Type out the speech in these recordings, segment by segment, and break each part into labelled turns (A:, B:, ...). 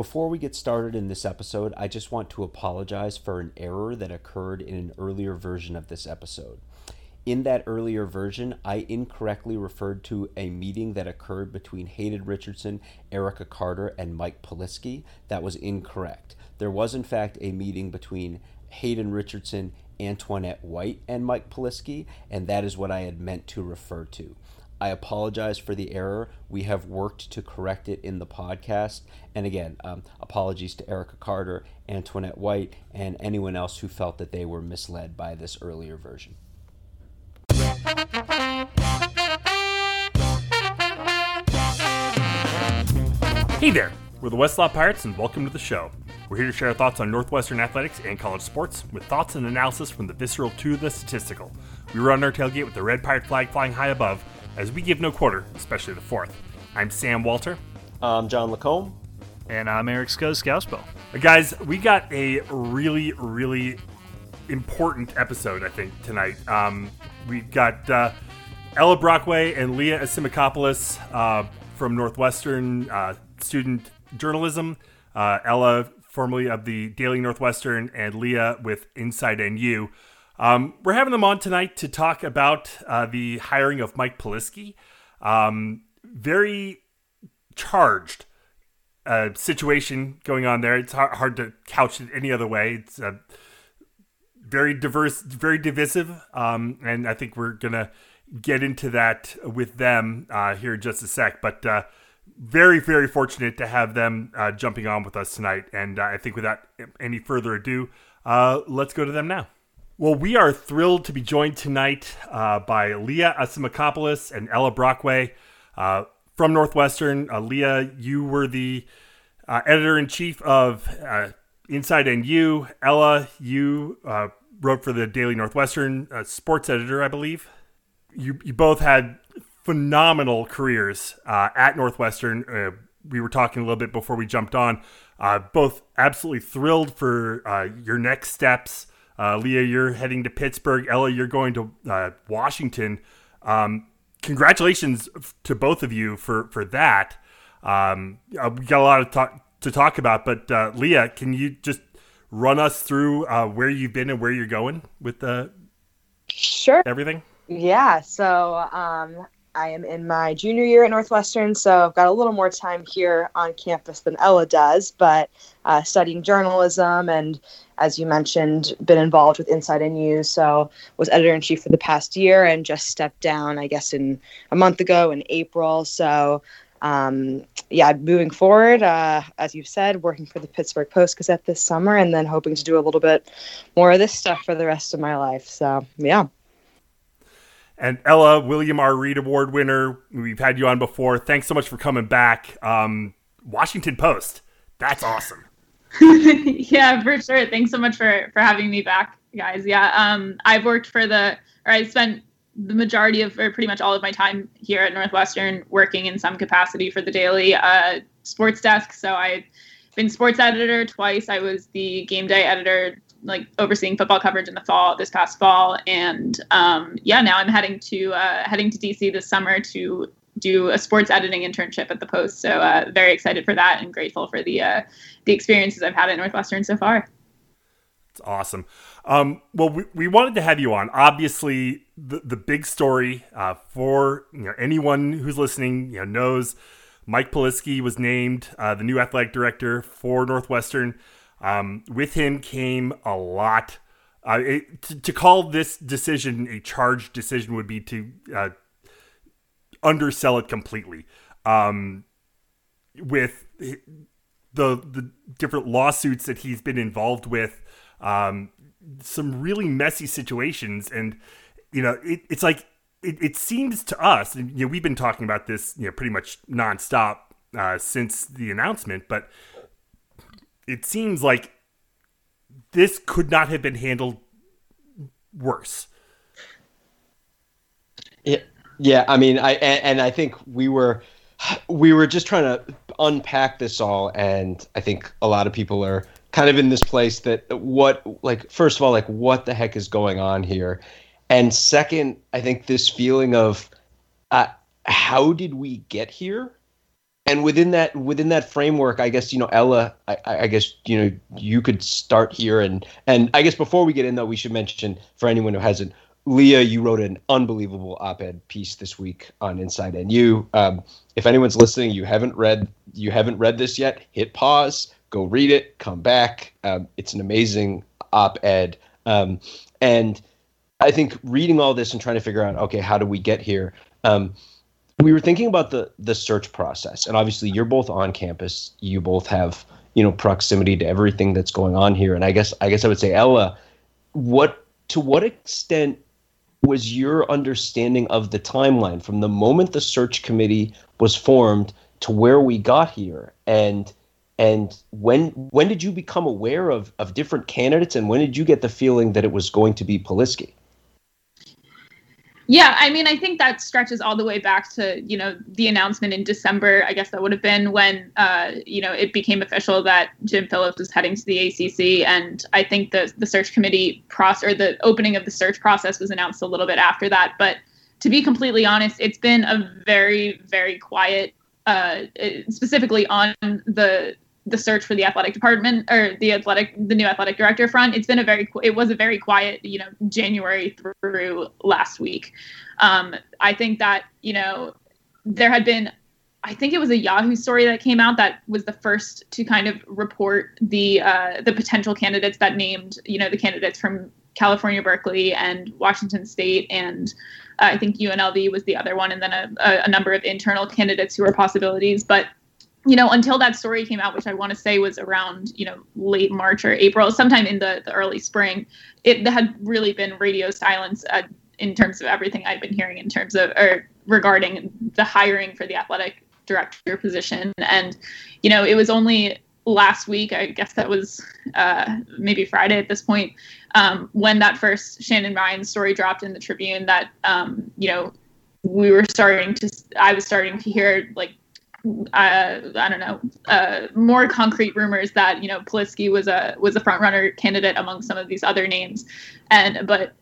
A: Before we get started in this episode, I just want to apologize for an error that occurred in an earlier version of this episode. In that earlier version, I incorrectly referred to a meeting that occurred between Hayden Richardson, Erica Carter, and Mike Polisky. That was incorrect. There was, in fact, a meeting between Hayden Richardson, Antoinette White, and Mike Polisky, and that is what I had meant to refer to. I apologize for the error. We have worked to correct it in the podcast. And again, um, apologies to Erica Carter, Antoinette White, and anyone else who felt that they were misled by this earlier version.
B: Hey there, we're the Westlaw Pirates, and welcome to the show. We're here to share our thoughts on Northwestern athletics and college sports, with thoughts and analysis from the visceral to the statistical. We run our tailgate with the red pirate flag flying high above, as we give no quarter, especially the fourth. I'm Sam Walter.
A: I'm John Lacombe.
C: And I'm Eric Skoskouspo.
B: Uh, guys, we got a really, really important episode, I think, tonight. Um, we got uh, Ella Brockway and Leah Asimakopoulos uh, from Northwestern uh, Student Journalism. Uh, Ella, formerly of the Daily Northwestern, and Leah with Inside NU. Um, we're having them on tonight to talk about uh, the hiring of Mike Polisky. Um, very charged uh, situation going on there. It's hard, hard, to couch it any other way. It's uh, very diverse, very divisive, um, and I think we're gonna get into that with them uh, here in just a sec. But uh, very, very fortunate to have them uh, jumping on with us tonight. And I think without any further ado, let's go to them now. Well, we are thrilled to be joined tonight uh, by Leah Asimakopoulos and Ella Brockway uh, from Northwestern. Uh, Leah, you were the uh, editor in chief of uh, Inside NU. Ella, you uh, wrote for the Daily Northwestern sports editor, I believe. You, you both had phenomenal careers at Northwestern. we were talking a little bit before we jumped on. both absolutely thrilled for your next steps. Uh, Leah, you're heading to Pittsburgh. Ella, you're going to uh, Washington. Um, congratulations to both of you for for that. Um, uh, we got a lot of talk to talk about, but uh, Leah, can you just run us through uh, where you've been and where you're going with the
D: sure
B: everything?
D: Yeah. So um, I am in my junior year at Northwestern, so I've got a little more time here on campus than Ella does, but uh, studying journalism and, as you mentioned, been involved with Inside NU. So was editor in chief for the past year and just stepped down, I guess, in a month ago in April. So um, yeah, moving forward, uh, as you've said, working for the Pittsburgh Post Gazette this summer, and then hoping to do a little bit more of this stuff for the rest of my life. So yeah.
B: And Ella, William R. Reed Award winner, we've had you on before. Thanks so much for coming back. Um, Washington Post, that's awesome.
E: yeah, for sure. Thanks so much for for having me back, guys. Yeah, um, I've worked for the, or I spent the majority of, or pretty much all of my time here at Northwestern working in some capacity for the daily uh, sports desk. So I've been sports editor twice. I was the game day editor like overseeing football coverage in the fall this past fall. And um, yeah now i'm heading to uh, heading to dc this summer to do a sports editing internship at the post. So uh, very excited for that and grateful for the uh, the experiences i've had at northwestern so far.
B: It's awesome. Um, well we, we wanted to have you on. Obviously the, the big story uh, for you know anyone who's listening you know knows mike polisky was named uh, the new athletic director for northwestern um, with him came a lot. Uh, it, to, to, call this decision a charged decision would be to uh, undersell it completely. Um, with the the different lawsuits that he's been involved with, um, some really messy situations, and you know, it, it's like it, it, seems to us, and you know, we've been talking about this, you know, pretty much nonstop uh, since the announcement, but it seems like this could not have been handled worse.
F: Yeah, yeah. I mean, I and, and I think we were we were just trying to unpack this all, and I think a lot of people are kind of in this place that what like first of all like what the heck is going on here, and second, I think this feeling of uh, how did we get here, and within that within that framework, I guess you know Ella. I, I guess you know you could start here, and and I guess before we get in though, we should mention for anyone who hasn't, Leah, you wrote an unbelievable op-ed piece this week on Inside NU. Um, if anyone's listening, you haven't read you haven't read this yet, hit pause, go read it, come back. Um, it's an amazing op-ed, um, and I think reading all this and trying to figure out, okay, how do we get here? Um, we were thinking about the the search process, and obviously you're both on campus. You both have you know proximity to everything that's going on here, and I guess I guess I would say Ella, what to what extent was your understanding of the timeline from the moment the search committee was formed to where we got here and and when when did you become aware of of different candidates and when did you get the feeling that it was going to be Polisky?
E: Yeah, I mean, I think that stretches all the way back to you know the announcement in December. I guess that would have been when uh, you know it became official that Jim Phillips was heading to the ACC, and I think the the search committee process or the opening of the search process was announced a little bit after that. But to be completely honest, it's been a very very quiet, uh, specifically on the the search for the athletic department or the athletic the new athletic director front. It's been a very it was a very quiet you know january through last week. Um, i think that you know there had been i think it was a yahoo story that came out that was the first to kind of report the uh, the potential candidates that named you know the candidates from california berkeley and washington state. And uh, i think unlv was the other one and then a, a, number of internal candidates who were possibilities. But you know, until that story came out, which I want to say was around, you know, late March or April, sometime in the, the early spring, it had really been radio silence uh, in terms of everything I'd been hearing in terms of, or regarding the hiring for the athletic director position. And, you know, it was only last week, I guess that was uh, maybe Friday at this point, um, when that first Shannon Ryan story dropped in the Tribune that, um, you know, we were starting to, I was starting to hear like uh, I don't know, uh, more concrete rumors that you know Polisky was a was a front runner candidate among some of these other names, and but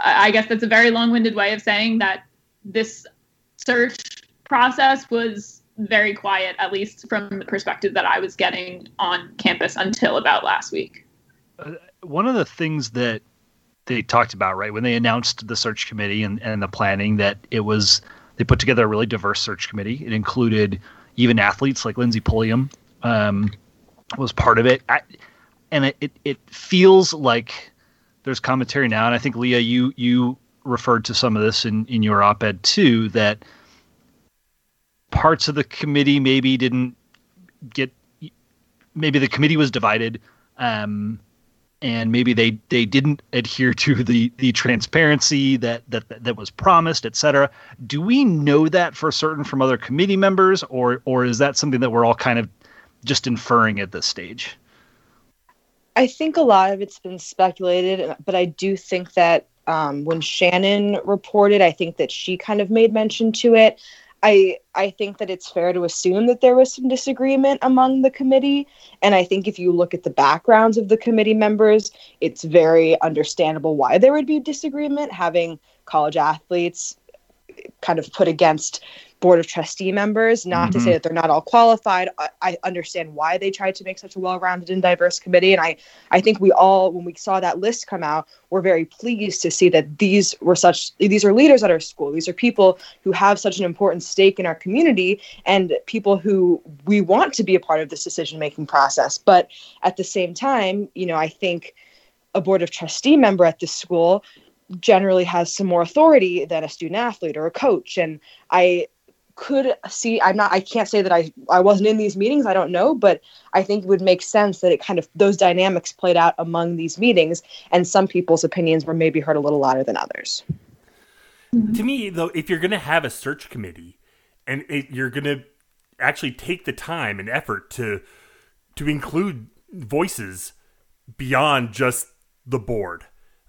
E: I guess that's a very long-winded way of saying that this search process was very quiet, at least from the perspective that I was getting on campus until about last week.
C: Uh, one of the things that they talked about, right, when they announced the search committee and, and the planning, that it was they put together a really diverse search committee. It included even athletes like Lindsey Pulliam um, was part of it. I, and it, it, it feels like there's commentary now, and I think Leah, you you referred to some of this in, in your op-ed too, that parts of the committee maybe didn't get maybe the committee was divided um, and maybe they they didn't adhere to the the transparency that that that was promised, et cetera. Do we know that for certain from other committee members, or or is that something that we're all kind of just inferring at this stage?
D: I think a lot of it's been speculated, but I do think that um, when Shannon reported, I think that she kind of made mention to it. I I think that it's fair to assume that there was some disagreement among the committee, and I think if you look at the backgrounds of the committee members, it's very understandable why there would be disagreement having college athletes kind of put against board of trustee members. Not mm-hmm. to say mm-hmm. that they're not all qualified. I, I, understand why they tried to make such a well-rounded and diverse committee, and I I think we all, when we saw that list come out, were very pleased to see that these were such these are leaders at our school. These are people who have such an important stake in our community, and people who we want to be a part of this decision-making process. But at the same time, you know, I think a board of trustee member at this school generally has some more authority than a student athlete or a coach and i could see i'm not i can't say that i i wasn't in these meetings i don't know but i think it would make sense that it kind of those dynamics played out among these meetings and some people's opinions were maybe heard a little louder than others.
B: To me though if you're going to have a search committee and it, you're going to actually take the time and effort to to include voices beyond just the board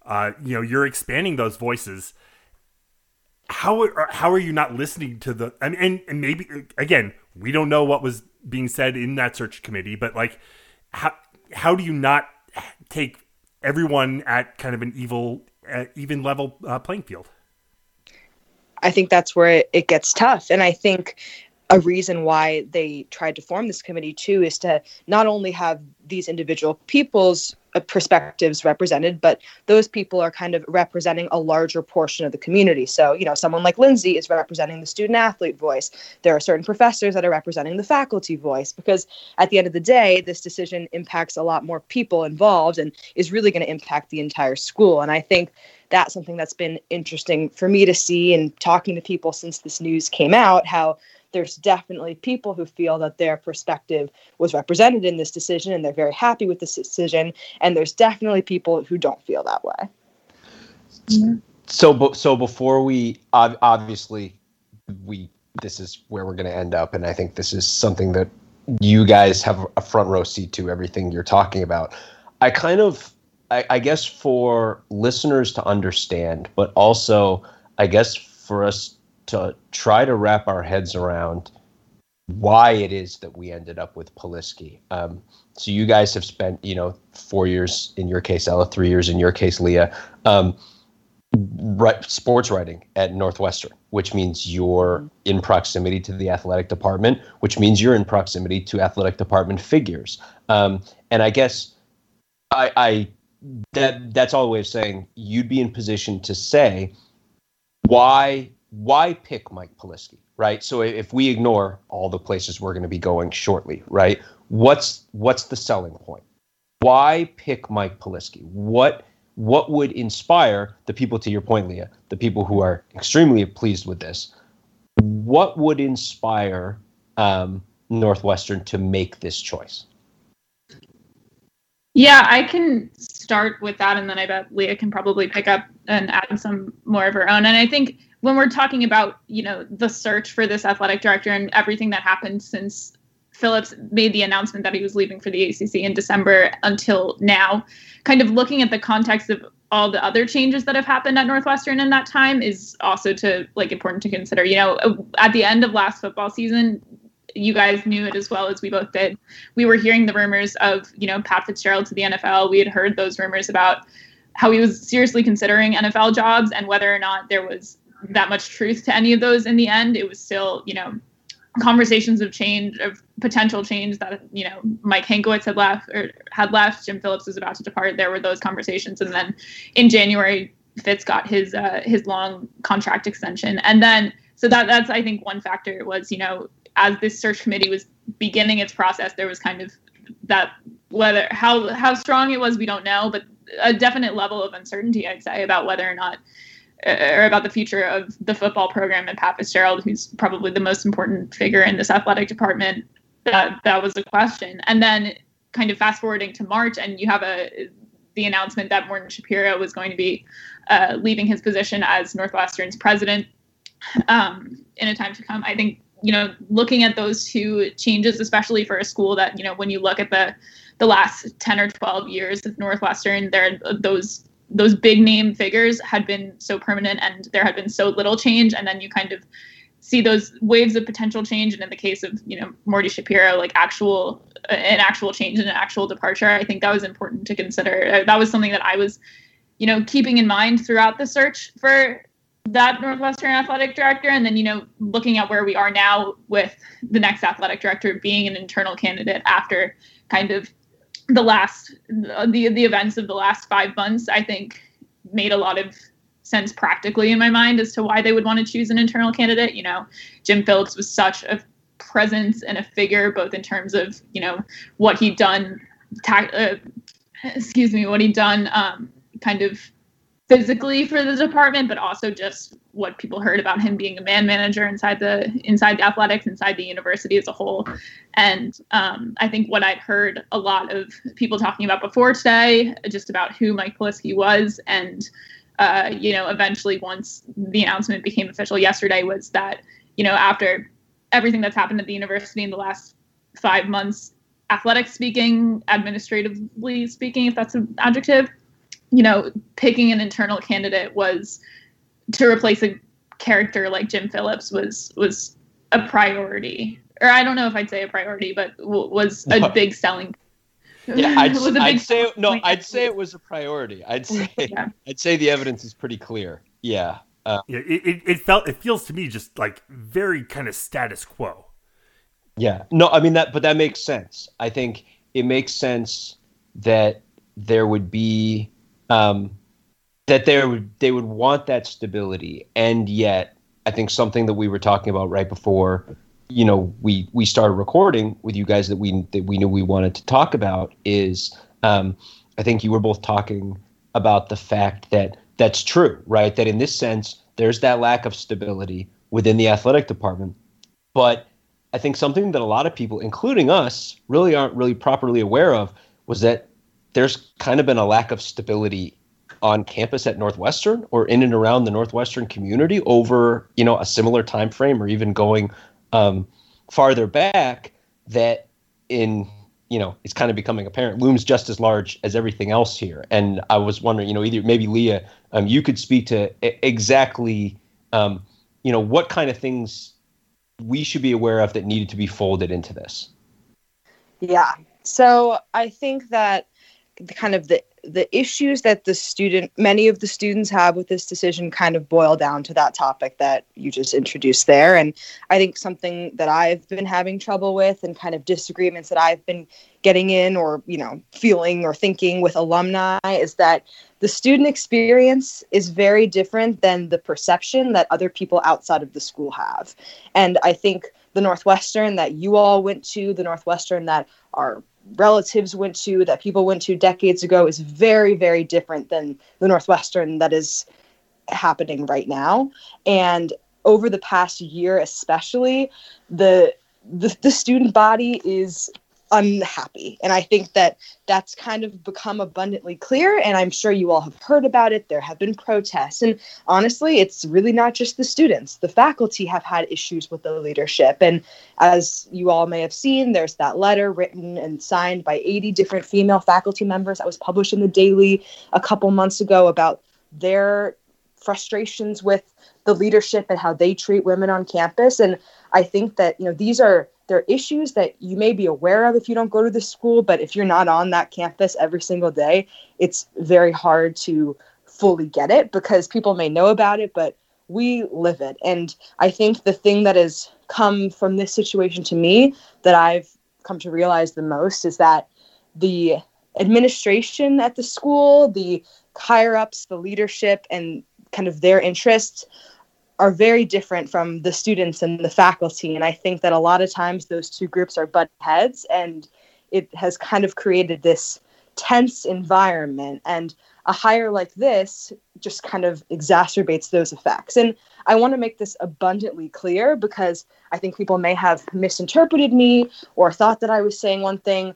B: uh, you know you're expanding those voices how are, how are you not listening to the and, and and maybe again we don't know what was being said in that search committee but like how how do you not take everyone at kind of an evil uh, even level uh, playing field?
D: I think that's where it, it gets tough. And i think a reason why they tried to form this committee too is to not only have these individual people's Uh, perspectives represented, but those people are kind of representing a larger portion of the community. So, you know, someone like Lindsay is representing the student athlete voice. There are certain professors that are representing the faculty voice because at the end of the day, this decision impacts a lot more people involved and is really going to impact the entire school. And I think that's something that's been interesting for me to see and talking to people since this news came out how there's definitely people who feel that their perspective was represented in this decision and they're very happy with this decision. And there's definitely people who don't feel that way.
F: So, so before we obviously we this is where we're going to end up, and I think this is something that you guys have a front row seat to everything you're talking about. I kind of, I, I guess, for listeners to understand, but also, I guess, for us to try to wrap our heads around why it is that we ended up with Polisky. Um, so you guys have spent, you know, four years in your case, Ella, three years in your case, Leah, um, right, sports writing at Northwestern, which means you're in proximity to the athletic department, which means you're in proximity to athletic department figures. Um, and I guess I, I that that's all the way of saying you'd be in position to say why why pick Mike Polisky, right? So if we ignore all the places we're going to be going shortly, right? What's what's the selling point? Why pick Mike Polisky? What what would inspire the people to your point, Leah, the people who are extremely pleased with this? What would inspire um, Northwestern to make this choice?
E: Yeah, I can start with that, and then I bet Leah can probably pick up and add some more of her own. And I think when we're talking about you know the search for this athletic director and everything that happened since Phillips made the announcement that he was leaving for the ACC in December until now, kind of looking at the context of all the other changes that have happened at Northwestern in that time is also to like important to consider. You know, at the end of last football season, you guys knew it as well as we both did. We were hearing the rumors of, you know, Pat Fitzgerald to the NFL. We had heard those rumors about how he was seriously considering NFL jobs and whether or not there was that much truth to any of those in the end. It was still, you know, conversations of change, of potential change that, you know, Mike Hankwitz had left or had left, Jim Phillips was about to depart. There were those conversations. And then in January, Fitz got his uh, his long contract extension. And then so that that's I think one factor was, you know, as this search committee was beginning its process, there was kind of that whether how how strong it was, we don't know, but a definite level of uncertainty, I'd say, about whether or not or about the future of the football program and Pat Fitzgerald, who's probably the most important figure in this athletic department. That that was a question, and then kind of fast forwarding to March, and you have a the announcement that Morton Schapiro was going to be uh, leaving his position as Northwestern's president um, in a time to come. I think you know looking at those two changes, especially for a school that you know when you look at the the last 10 or 12 years of Northwestern, there those those big name figures had been so permanent and there had been so little change. And then you kind of see those waves of potential change. And in the case of you know morty schapiro like actual an actual change and an actual departure i think that was important to consider. Uh, that was something that i was you know keeping in mind throughout the search for that northwestern athletic director. And then you know looking at where we are now with the next athletic director being an internal candidate after kind of the last the the events of the last five months, I think, made a lot of sense practically in my mind as to why they would want to choose an internal candidate. You know, Jim Phillips was such a presence and a figure, both in terms of you know what he'd done, ta- uh, excuse me, what he'd done, um, kind of physically for the department, but also just what people heard about him being a man manager inside the inside athletics, inside the university as a whole. And um, I think what I'd heard a lot of people talking about before today, just about who Mike Polisky was, and uh, you know, eventually once the announcement became official yesterday, was that you know after everything that's happened at the university in the last five months, athletics speaking, administratively speaking, if that's an adjective, you know, picking an internal candidate was to replace a character like Jim Phillips was was a priority. Or I don't know if I'd say a priority, but w- was a big selling.
F: Yeah, I'd, I'd say no. I'd say it was a priority. I'd say yeah. I'd say the evidence is pretty clear. Yeah.
B: Uh, yeah. It, it, it felt it feels to me just like very kind of status quo.
F: Yeah. No, I mean that but that makes sense. I think it makes sense that there would be um that there would they would want that stability and yet I think something that we were talking about right before you know we we started recording with you guys that we that we knew we wanted to talk about is um I think you were both talking about the fact that that's true, right? That in this sense, there's that lack of stability within the athletic department. But I think something that a lot of people, including us, really aren't really properly aware of was that there's kind of been a lack of stability on campus at Northwestern or in and around the Northwestern community over, you know, a similar time frame or even going um, farther back that in you know, it's kind of becoming apparent, looms just as large as everything else here. And I was wondering, you know, either maybe Leah, um, you could speak to exactly, um, you know, what kind of things we should be aware of that needed to be folded into this.
D: Yeah. So I think that the kind of the the issues that the student many of the students have with this decision kind of boil down to that topic that you just introduced there. And i think something that i've been having trouble with and kind of disagreements that i've been getting in or you know feeling or thinking with alumni is that the student experience is very different than the perception that other people outside of the school have. And i think the northwestern that you all went to the northwestern that are relatives went to, that people went to decades ago, is very, very different than the Northwestern that is happening right now. And over the past year, especially, the the, the student body is unhappy. And I think that that's kind of become abundantly clear. And I'm sure you all have heard about it. There have been protests. And honestly, it's really not just the students. The faculty have had issues with the leadership. And as you all may have seen, there's that letter written and signed by 80 different female faculty members that was published in the Daily a couple months ago about their frustrations with the leadership and how they treat women on campus. And I think that, you know, these are there are issues that you may be aware of if you don't go to the school, but if you're not on that campus every single day, it's very hard to fully get it because people may know about it, but we live it. And I think the thing that has come from this situation to me that I've come to realize the most is that the administration at the school, the higher ups, the leadership, and kind of their interests are very different from the students and the faculty. And I think that a lot of times those two groups are butt heads, and it has kind of created this tense environment. And a hire like this just kind of exacerbates those effects. And I want to make this abundantly clear because I think people may have misinterpreted me or thought that I was saying one thing.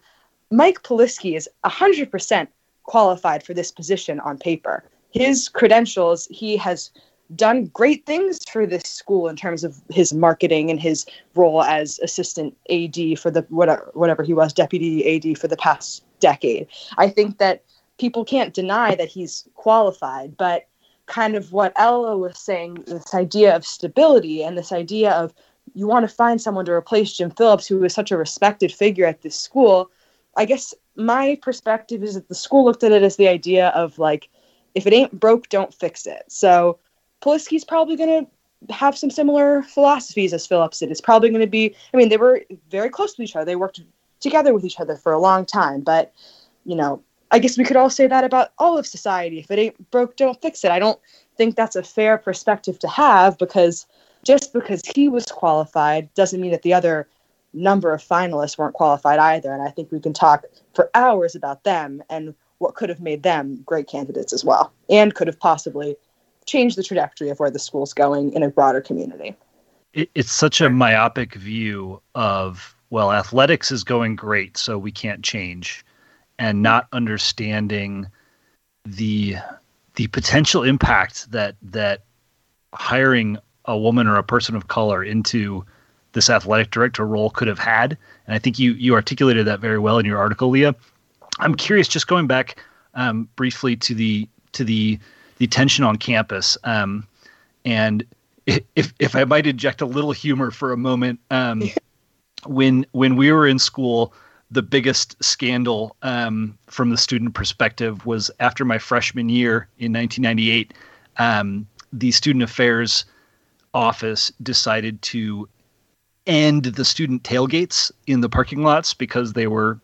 D: Mike Polisky is 100% qualified for this position on paper. His credentials, he has done great things for this school in terms of his marketing and his role as assistant AD for the whatever whatever he was deputy AD for the past decade. I think that people can't deny that he's qualified, but kind of what Ella was saying, this idea of stability and this idea of you want to find someone to replace Jim Phillips, who is such a respected figure at this school. I guess my perspective is that the school looked at it as the idea of like, if it ain't broke, don't fix it. So Polisky's probably going to have some similar philosophies as Phillips did. It's probably going to be, I mean, they were very close to each other. They worked together with each other for a long time. But, you know, I guess we could all say that about all of society. If it ain't broke, don't fix it. I don't think that's a fair perspective to have because just because he was qualified doesn't mean that the other number of finalists weren't qualified either. And I think we can talk for hours about them and what could have made them great candidates as well and could have possibly change the trajectory of where the school's going in a broader community.
C: It, it's such a myopic view of well, athletics is going great, so we can't change, and not understanding the the potential impact that that hiring a woman or a person of color into this athletic director role could have had. And I think you you articulated that very well in your article, Leah. I'm curious, just going back um, briefly to the to the the tension on campus. Um, and if if I might inject a little humor for a moment, um, when when we were in school, the biggest scandal um, from the student perspective was after my freshman year in 1998. Um, the student affairs office decided to end the student tailgates in the parking lots because they were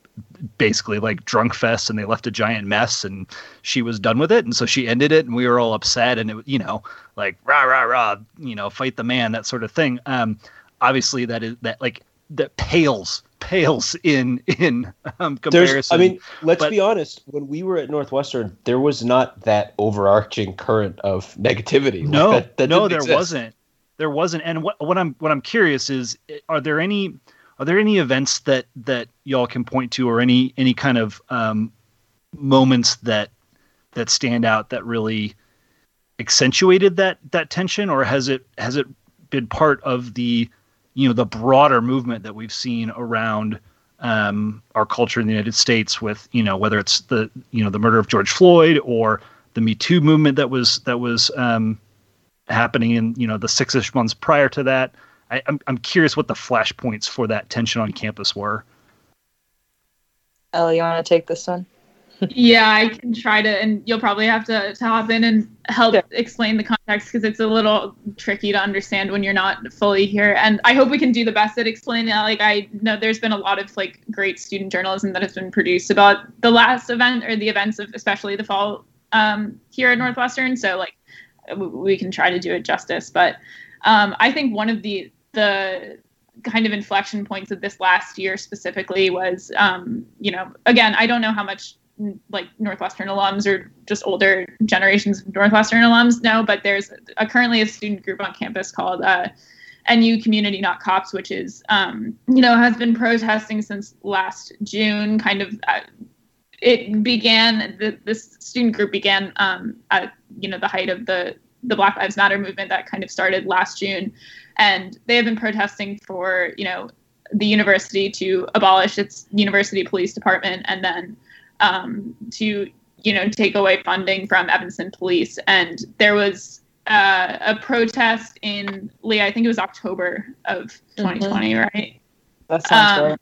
C: basically like drunk fest and they left a giant mess and she was done with it and so she ended it and we were all upset and it you know like rah rah rah you know fight the man that sort of thing um obviously that is that like that pales pales in in um, comparison.
F: There's, I mean, let's
C: but-
F: be honest. When we were at Northwestern, there was not that overarching current of negativity. Like,
C: no,
F: that- that
C: no, there
F: exist.
C: wasn't. There wasn't. And what what I'm what I'm curious is, are there any are there any events that that y'all can point to, or any any kind of um, moments that that stand out that really accentuated that that tension, or has it has it been part of the you know the broader movement that we've seen around um, our culture in the United States with you know whether it's the you know the murder of George Floyd or the Me Too movement that was that was um, happening in you know the six-ish months prior to that. I, I'm I'm curious what the flashpoints for that tension on campus were.
D: Ellie, you want to take this one?
E: yeah, I can try to, and you'll probably have to, to hop in and help
D: Yeah.
E: explain the context because it's a little tricky to understand when you're not fully here. And I hope we can do the best at explaining that. Like, I know there's been a lot of like great student journalism that has been produced about the last event or the events of especially the fall um, here at Northwestern. So like, we can try to do it justice. But um, I think one of the the kind of inflection points of this last year specifically was, um, you know, again, I don't know how much mm, like Northwestern alums or just older generations of Northwestern alums know, but there's a, currently a student group on campus called uh, NU Community Not Cops, which is, um, you know, has been protesting since last June. Kind of, uh, it began. The, this student group began um, at you know the height of the the Black Lives Matter movement that kind of started last June, and they have been protesting for you know the university to abolish its university police department and then um, to you know take away funding from Evanston Police. And there was uh, a protest in Leah, I think it was October of 2020, right?
D: That sounds
E: Um,
D: right.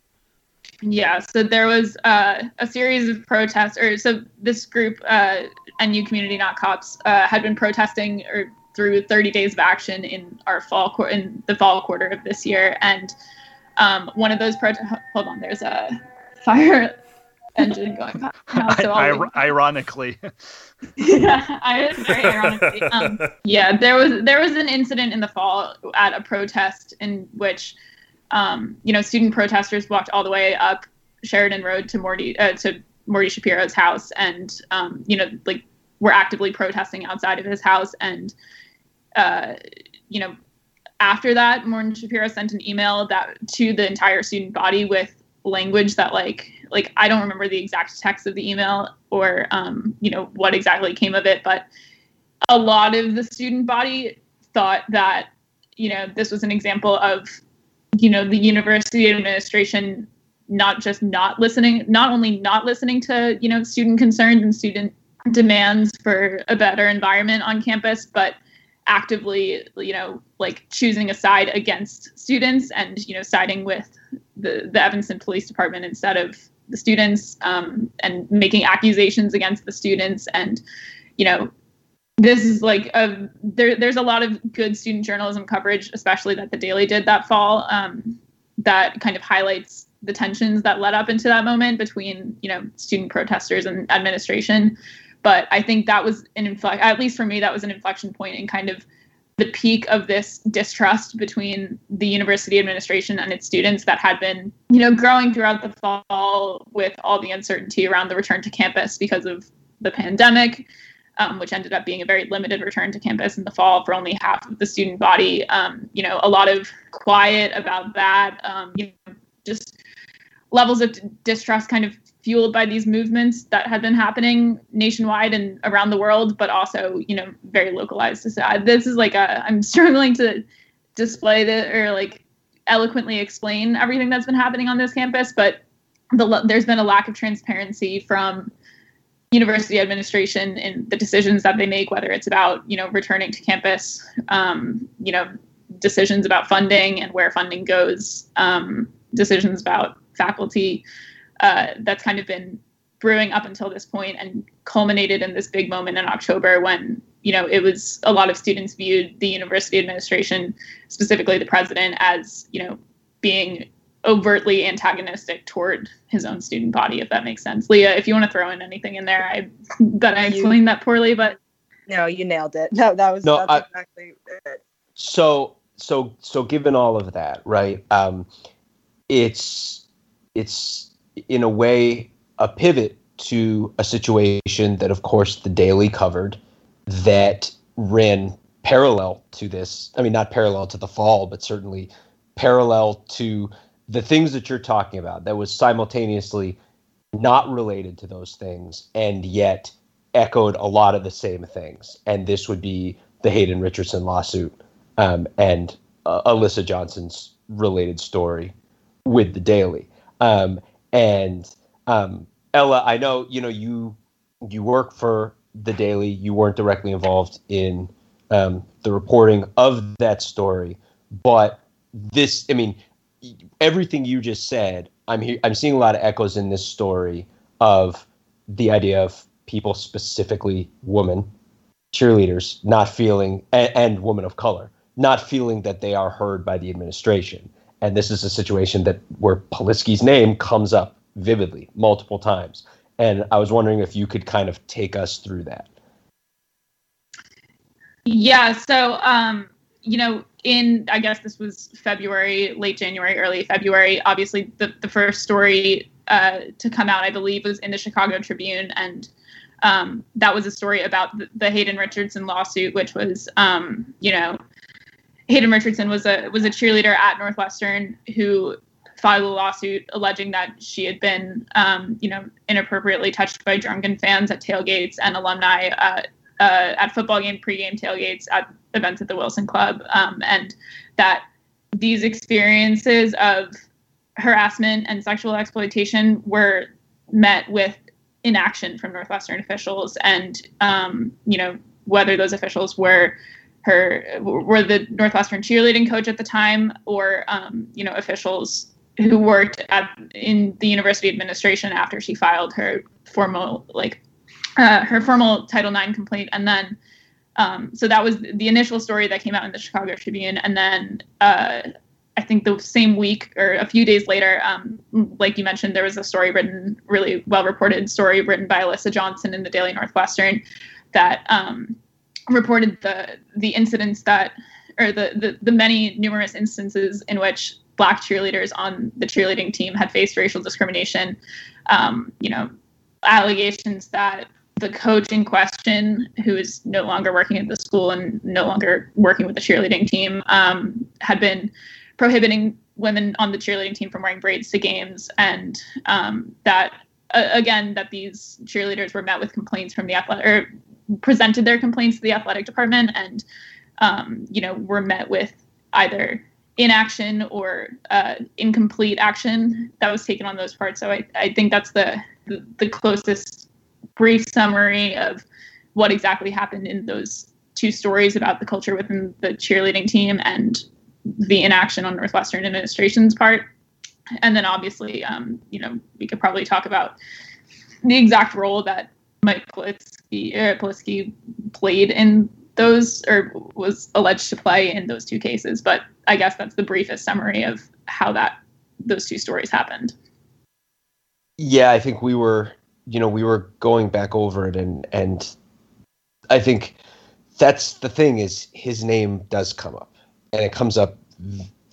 E: Yeah, so there was uh, a series of protests, or so this group, uh, NU Community Not Cops, uh, had been protesting or through 30 days of action in our fall qu- in the fall quarter of this year, and um, one of those projects. Hold on, there's a fire engine going by. now, so leave-
C: Ir- ironically,
E: yeah, I very ironically. Um, yeah, there was there was an incident in the fall at a protest in which, um, you know, student protesters walked all the way up Sheridan Road to Morty uh, to Morty Schapiro's house, and um, you know, like were actively protesting outside of his house, and uh, you know, after that, Morton Schapiro sent an email that to the entire student body with language that like like I don't remember the exact text of the email or um, you know what exactly came of it, but a lot of the student body thought that you know this was an example of you know the university administration not just not listening, not only not listening to you know student concerns and student demands for a better environment on campus, but actively you know like choosing a side against students and you know siding with the, the Evanston Police Department instead of the students um, and making accusations against the students. And you know this is like a there, there's a lot of good student journalism coverage especially that the daily did that fall um, that kind of highlights the tensions that led up into that moment between you know student protesters and administration but i think that was an inflection at least for me that was an inflection point in kind of the peak of this distrust between the university administration and its students that had been, you know, growing throughout the fall with all the uncertainty around the return to campus because of the pandemic, um, which ended up being a very limited return to campus in the fall for only half of the student body. Um, you know, a lot of quiet about that. Um, you know, just levels of distrust kind of fueled by these movements that had been happening nationwide and around the world, but also, you know, very localized. So I- this is like a, I'm struggling to display the or like eloquently explain everything that's been happening on this campus, but the, there's been a lack of transparency from university administration in the decisions that they make, whether it's about, you know, returning to campus, um, you know, decisions about funding and where funding goes, um, decisions about faculty uh, that's kind of been brewing up until this point and culminated in this big moment in October when you know it was a lot of students viewed the university administration, specifically the president, as you know being overtly antagonistic toward his own student body, if that makes sense. Leah, if you want to throw in anything in there, I bet I explained that poorly, but
D: no, you nailed it. No, that was
F: No,
D: that's
F: I-
D: exactly it.
F: so so so given all of that right um it's it's in a way a pivot to a situation that of course the daily covered that ran parallel to this i mean not parallel to the fall but certainly parallel to the things that you're talking about that was simultaneously not related to those things and yet echoed a lot of the same things and this would be the hayden richardson lawsuit um, and uh, Alyssa Johnson's related story with the Daily. Um, and um, Ella, I know you know you you work for the Daily. You weren't directly involved in um, the reporting of that story, but this, I mean, everything you just said, I'm he- I'm seeing a lot of echoes in this story of the idea of people, specifically women cheerleaders, not feeling and, and women of color not feeling that they are heard by the administration. And this is a situation that where Polisky's name comes up vividly multiple times. And I was wondering if you could kind of take us through that.
E: Yeah, so um, you know, in I guess this was February, late January, early February. Obviously, the the first story uh, to come out, I believe, was in the Chicago Tribune, and um, that was a story about the, the Hayden Richardson lawsuit, which was, um, you know, Hayden Richardson was a was a cheerleader at Northwestern who filed a lawsuit alleging that she had been, um, you know, inappropriately touched by drunken fans at tailgates and alumni uh, uh, at football game pregame tailgates at events at the Wilson Club, um, and that these experiences of harassment and sexual exploitation were met with inaction from Northwestern officials, and um, you know whether those officials were her were the Northwestern cheerleading coach at the time, or um, you know officials who worked at in the university administration after she filed her formal like uh, her formal Title IX complaint, and then um, so that was the initial story that came out in the Chicago Tribune, and then uh, I think the same week or a few days later, um, like you mentioned, there was a story written, really well reported story written by Alyssa Johnson in the Daily Northwestern that um, reported the the incidents that or the, the the many numerous instances in which black cheerleaders on the cheerleading team had faced racial discrimination. Um, you know, allegations that the coach in question, who is no longer working at the school and no longer working with the cheerleading team, um, had been prohibiting women on the cheerleading team from wearing braids to games, and um, that uh, again that these cheerleaders were met with complaints from the athletic or presented their complaints to the athletic department, and um, you know were met with either inaction or uh, incomplete action that was taken on those parts. So I, I think that's the, the the closest brief summary of what exactly happened in those two stories about the culture within the cheerleading team and the inaction on Northwestern administration's part. And then obviously, um, you know, we could probably talk about the exact role that Mike Uh, Polisky played in those or was alleged to play in those two cases. But I guess that's the briefest summary of how that those two stories happened.
F: Yeah, I think we were, you know, we were going back over it, and and I think that's the thing is his name does come up, and it comes up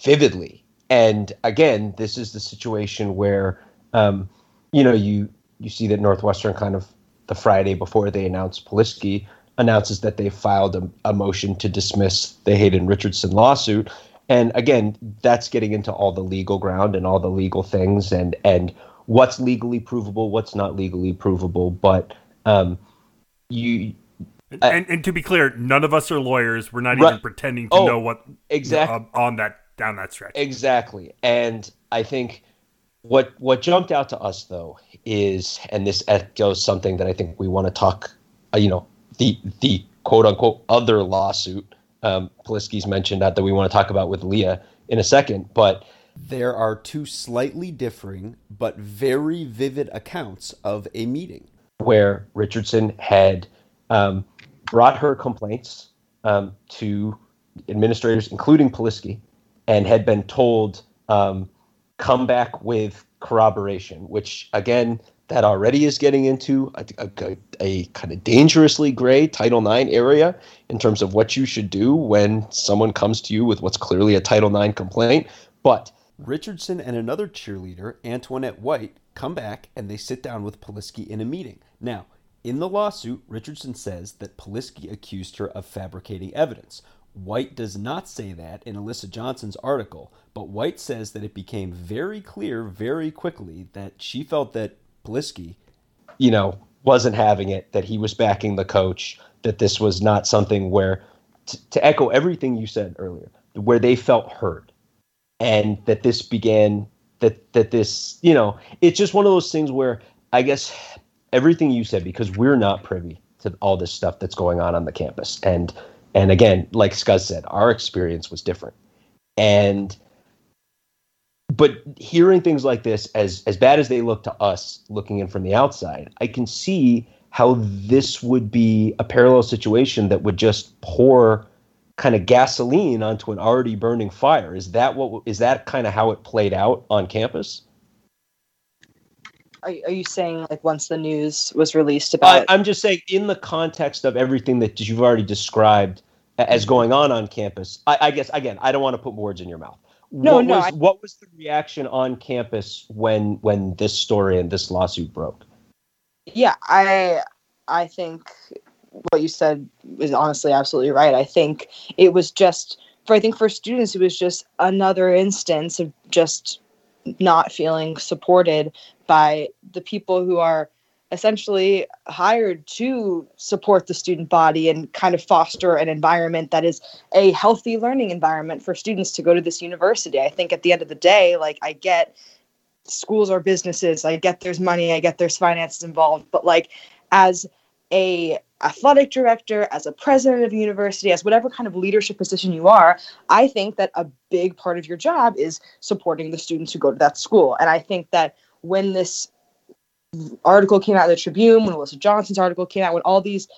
F: vividly. And again, this is the situation where, um, you know, you you see that Northwestern kind of the Friday before they announced Polisky announces that they filed a, a motion to dismiss the Hayden Richardson lawsuit. And again, that's getting into all the legal ground and all the legal things and and what's legally provable, what's not legally provable. But um, you
B: And, and, and to be clear, none of us are lawyers. We're not
F: Right.
B: even pretending to
F: Oh,
B: know what
F: exactly.
B: uh, on that down that stretch.
F: Exactly. And I think what what jumped out to us though is and this echoes something that I think we want to talk uh, you know the the quote unquote other lawsuit um Polisky's mentioned that that we want to talk about with Leah in a second but
A: There are two slightly differing but very vivid accounts of a meeting.
F: where Richardson had um, brought her complaints um, to administrators, including Polisky, and had been told um, come back with corroboration, which again that already is getting into a, a, a, kind of dangerously gray Title IX area in terms of what you should do when someone comes to you with what's clearly a Title IX complaint. But
A: Richardson and another cheerleader, Antoinette White, come back and they sit down with Polisky in a meeting. Now, in the lawsuit, Richardson says that Polisky accused her of fabricating evidence. White does not say that in Alyssa Johnson's article, but White says that it became very clear very quickly that she felt that Polisky,
F: you know, wasn't having it, that he was backing the coach, that this was not something where, t- to echo everything you said earlier, where they felt heard, and that this began, that that this, you know, it's just one of those things where I guess everything you said because we're not privy to all this stuff that's going on on the campus, and and again, like Scuzz said, our experience was different, and but hearing things like this, as as bad as they look to us looking in from the outside, I can see how this would be a parallel situation that would just pour kind of gasoline onto an already burning fire. Is that what is that kind of how it played out on campus?
D: Are, are you saying like once the news was released about?
F: I, I'm just saying in the context of everything that you've already described as going on on campus. I, I guess again, I don't want to put words in your mouth
D: no,
F: what
D: no.
F: Was,
D: I,
F: what was the reaction on campus when when this story and this lawsuit broke?
D: Yeah, I I think what you said is honestly absolutely right. I think it was just for I think for students it was just another instance of just not feeling supported by the people who are essentially hired to support the student body and kind of foster an environment that is a healthy learning environment for students to go to this university. I think at the end of the day, like I get schools are businesses, I get there's money, I get there's finances involved, but like as a athletic director, as a president of a university, as whatever kind of leadership position you are, I think that a big part of your job is supporting the students who go to that school. And I think that when this article came out of the Tribune, when Alyssa Johnson's article came out, when all these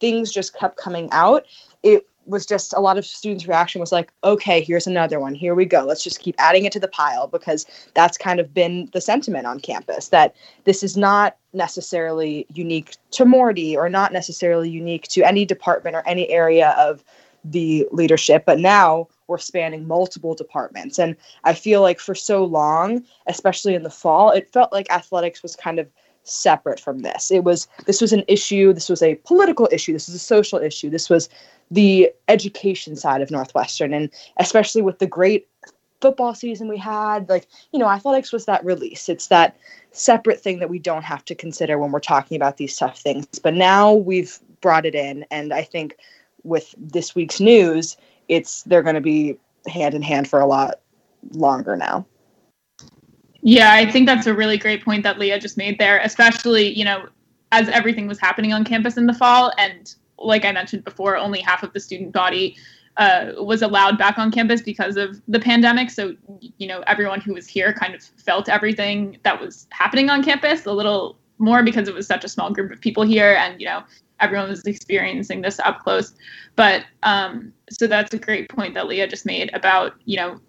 D: things just kept coming out, it was just a lot of students' reaction was like, okay, here's another one. Here we go. Let's just keep adding it to the pile because that's kind of been the sentiment on campus that this is not necessarily unique to Morty or not necessarily unique to any department or any area of the leadership, but now we're spanning multiple departments. And I feel like for so long, especially in the fall, it felt like athletics was kind of separate from this. It was this was an issue, this was a political issue, this was a social issue, this was the education side of Northwestern and especially with the great football season we had, like, you know, athletics was that release. It's that separate thing that we don't have to consider when we're talking about these tough things. But now we've brought it in and I think with this week's news, it's they're going to be hand in hand for a lot longer now.
E: Yeah, I think that's a really great point that Leah just made there, especially, you know, as everything was happening on campus in the fall. And like I mentioned before, only half of the student body uh, was allowed back on campus because of the pandemic. So, you know, everyone who was here kind of felt everything that was happening on campus a little more because it was such a small group of people here. And, you know, everyone was experiencing this up close. But um, so that's a great point that Leah just made about, you know,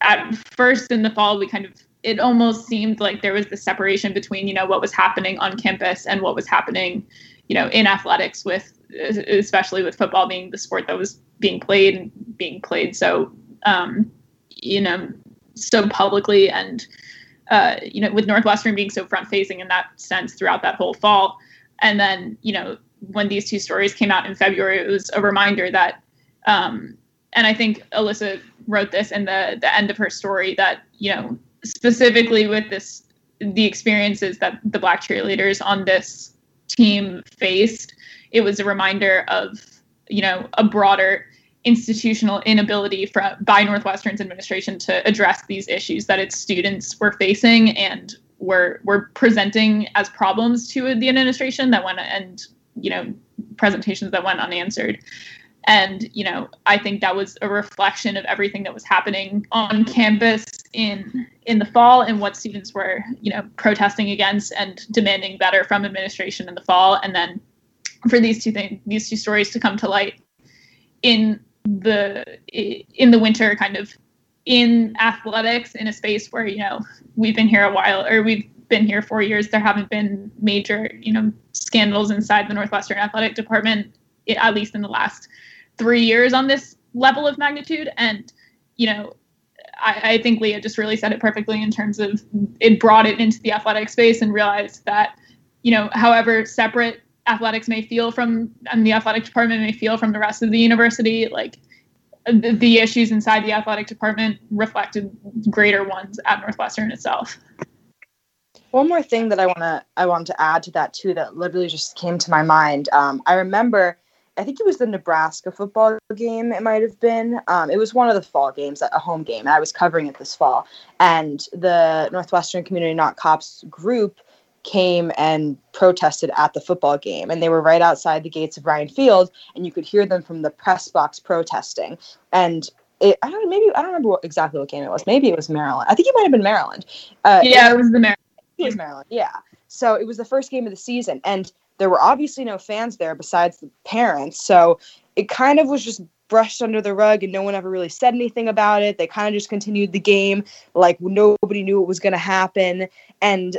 E: at first in the fall, we kind of it almost seemed like there was the separation between you know what was happening on campus and what was happening you know in athletics with especially with football being the sport that was being played and being played so um, you know so publicly and uh, you know with northwestern being so front facing in that sense throughout that whole fall. And then you know when these two stories came out in february it was a reminder that um, and i think alyssa wrote this in the the end of her story that you know specifically with this the experiences that the black cheerleaders on this team faced it was a reminder of you know a broader institutional inability from by northwestern's administration to address these issues that its students were facing and were were presenting as problems to the administration that went and you know presentations that went unanswered. And you know i think that was a reflection of everything that was happening on campus in in the fall and what students were you know protesting against and demanding better from administration in the fall. And then for these two things these two stories to come to light in the in the winter kind of in athletics in a space where you know we've been here a while or we've been here four years. There haven't been major you know scandals inside the northwestern athletic department at least in the last three years on this level of magnitude. And you know I, I think leah just really said it perfectly in terms of it brought it into the athletic space and realized that you know however separate athletics may feel from and the athletic department may feel from the rest of the university like the, the issues inside the athletic department reflected greater ones at Northwestern itself.
D: One more thing that I want to I want to add to that too that literally just came to my mind. Um, I remember, I think it was the Nebraska football game. It might have been. Um, it was one of the fall games, a home game, and I was covering it this fall. And the Northwestern Community Not Cops group came and protested at the football game. And they were right outside the gates of Ryan Field and you could hear them from the press box protesting. And it, I don't know maybe I don't remember what, exactly what game it was. Maybe it was Maryland. I think it might have been Maryland.
E: Uh, yeah it was the Maryland
D: it was Maryland yeah. So it was the first game of the season and there were obviously no fans there besides the parents. So it kind of was just brushed under the rug and no one ever really said anything about it. They kind of just continued the game like nobody knew what was going to happen. And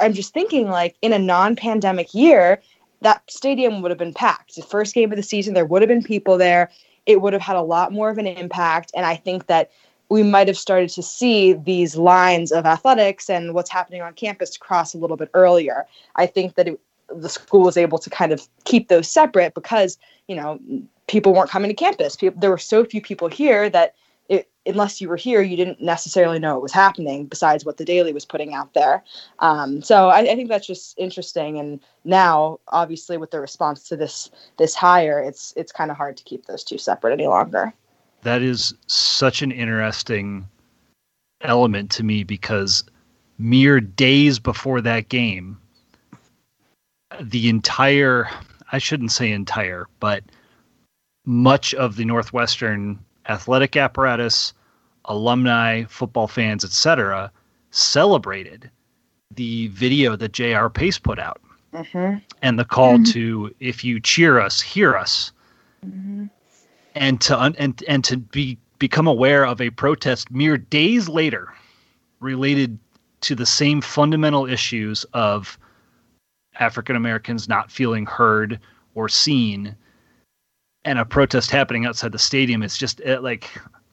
D: I'm just thinking like in a non-pandemic year, that stadium would have been packed. The first game of the season, there would have been people there. It would have had a lot more of an impact. And I think that we might have started to see these lines of athletics and what's happening on campus cross a little bit earlier. I think that it, the school was able to kind of keep those separate because, you know, people weren't coming to campus. People, there were so few people here that unless you were here, you didn't necessarily know what was happening besides what the Daily was putting out there. Um, so I, I, think that's just interesting. And now, obviously, with the response to this this hire, it's it's kind of hard to keep those two separate any longer.
C: That is such an interesting element to me because mere days before that game, the entire I shouldn't say entire, but much of the Northwestern athletic apparatus, alumni, football fans, etc., celebrated the video that J.R. Pace put out mm-hmm. and the call mm-hmm. to "If you cheer us, hear us," mm-hmm. and to un- and and to be become aware of a protest mere days later related to the same fundamental issues of African Americans not feeling heard or seen and a protest happening outside the stadium it's just it, like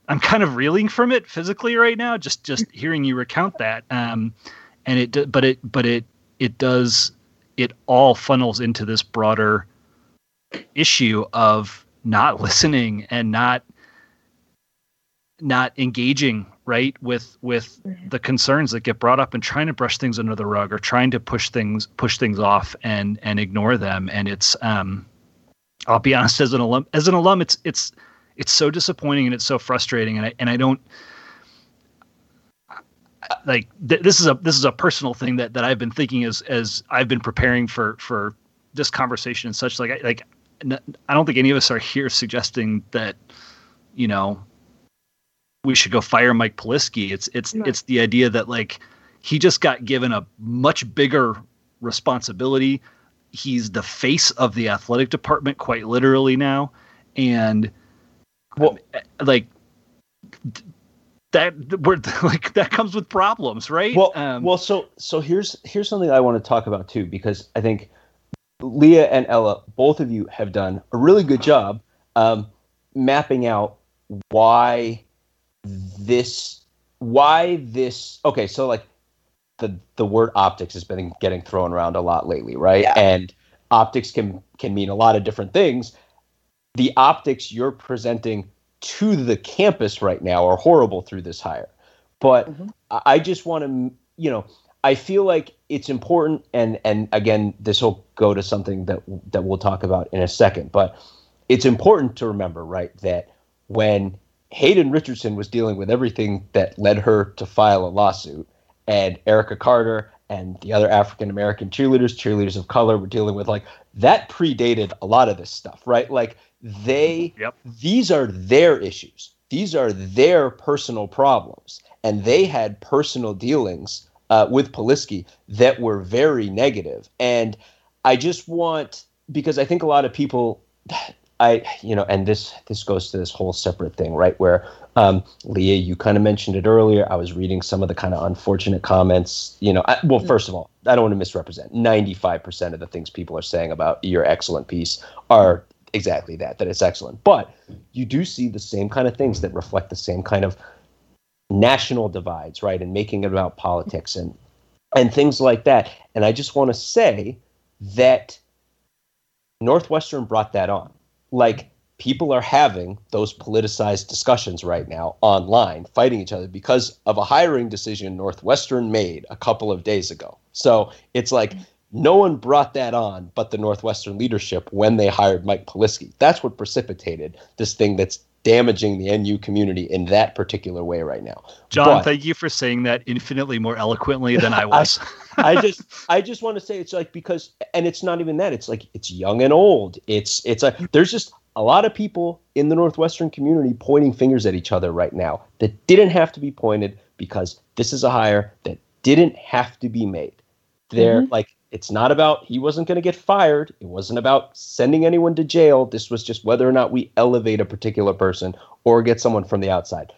C: i'm kind of reeling from it physically right now just just hearing you recount that um and it but it but it it does it all funnels into this broader issue of not listening and not not engaging right with with mm-hmm. the concerns that get brought up and trying to brush things under the rug or trying to push things push things off and and ignore them and it's um I'll be honest as an alum as an alum it's it's it's so disappointing and it's so frustrating and I and I don't like th- this is a this is a personal thing that that I've been thinking as as I've been preparing for for this conversation and such like I, like I don't think any of us are here suggesting that you know we should go fire Mike Polisky it's it's no. it's the idea that like he just got given a much bigger responsibility he's the face of the athletic department quite literally now. And well like that we're like that comes with problems right?
F: Well um, well so so here's here's something i want to talk about too because i think leah and ella both of you have done a really good job um, mapping out why this why this okay so like the the word optics has been getting thrown around a lot lately, right? Yeah. And optics can can mean a lot of different things. The optics you're presenting to the campus right now are horrible through this hire. But mm-hmm. I just want to, you know, I feel like it's important, and and again, this will go to something that that we'll talk about in a second. But it's important to remember, right, that when Hayden Richardson was dealing with everything that led her to file a lawsuit, and Erica Carter and the other African American cheerleaders, cheerleaders of color, were dealing with like that predated a lot of this stuff, right? Like they, yep. these are their issues. These are their personal problems, and they had personal dealings uh, with Polisky that were very negative. And I just want because I think a lot of people, I, you know, and this this goes to this whole separate thing, right? Where um, Leah, you kind of mentioned it earlier. I was reading some of the kind of unfortunate comments. You know, I, well, first of all, I don't want to misrepresent. Ninety-five percent of the things people are saying about your excellent piece are exactly that. That it's excellent, but you do see the same kind of things that reflect the same kind of national divides, right? And making it about politics and and things like that. And I just want to say that Northwestern brought that on like people are having those politicized discussions right now online, fighting each other because of a hiring decision Northwestern made a couple of days ago. So it's like no one brought that on but the Northwestern leadership when they hired Mike Polisky. That's what precipitated this thing that's damaging the NU community in that particular way right now.
C: John, but, thank you for saying that infinitely more eloquently than I was.
F: I, I just I just want to say it's like because and it's not even that. It's like it's young and old. It's it's a there's just a lot of people in the Northwestern community pointing fingers at each other right now that didn't have to be pointed because this is a hire that didn't have to be made. They're mm-hmm. like it's not about he wasn't going to get fired. It wasn't about sending anyone to jail. This was just whether or not we elevate a particular person or get someone from the outside.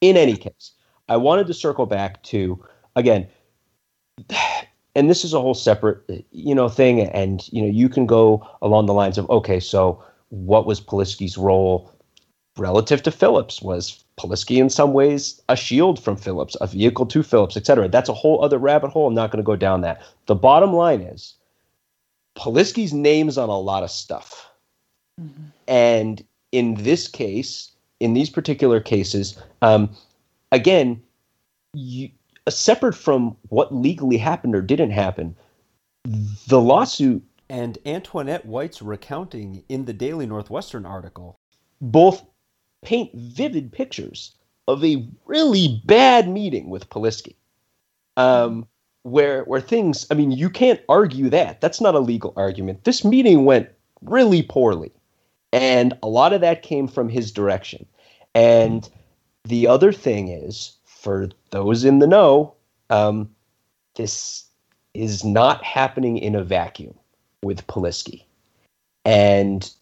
F: In any case, I wanted to circle back to again, and this is a whole separate you know thing. And you know you can go along the lines of okay, so what was Polisky's role relative to Phillips? Was Polisky in some ways a shield from Phillips, a vehicle to Phillips, etc. That's a whole other rabbit hole. I'm not going to go down that. The bottom line is Polisky's name's on a lot of stuff. Mm-hmm. And in this case, in these particular cases, um, again, you, uh, separate from what legally happened or didn't happen, the lawsuit.
A: And Antoinette White's recounting in the Daily Northwestern article.
F: Both paint vivid pictures of a really bad meeting with Polisky. Um, where where things I mean you can't argue that. That's not a legal argument. This meeting went really poorly. And a lot of that came from his direction. And the other thing is, for those in the know, um, this is not happening in a vacuum with Polisky. And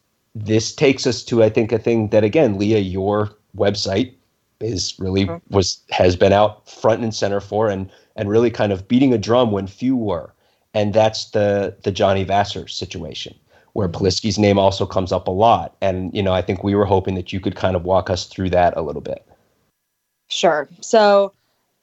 F: this takes us to I think a thing that again, Leah, your website is really mm-hmm. was has been out front and center for and and really kind of beating a drum when few were. And that's the the Johnny Vassar situation where mm-hmm. Polisky's name also comes up a lot. And you know, I think we were hoping that you could kind of walk us through that a little bit.
D: Sure. So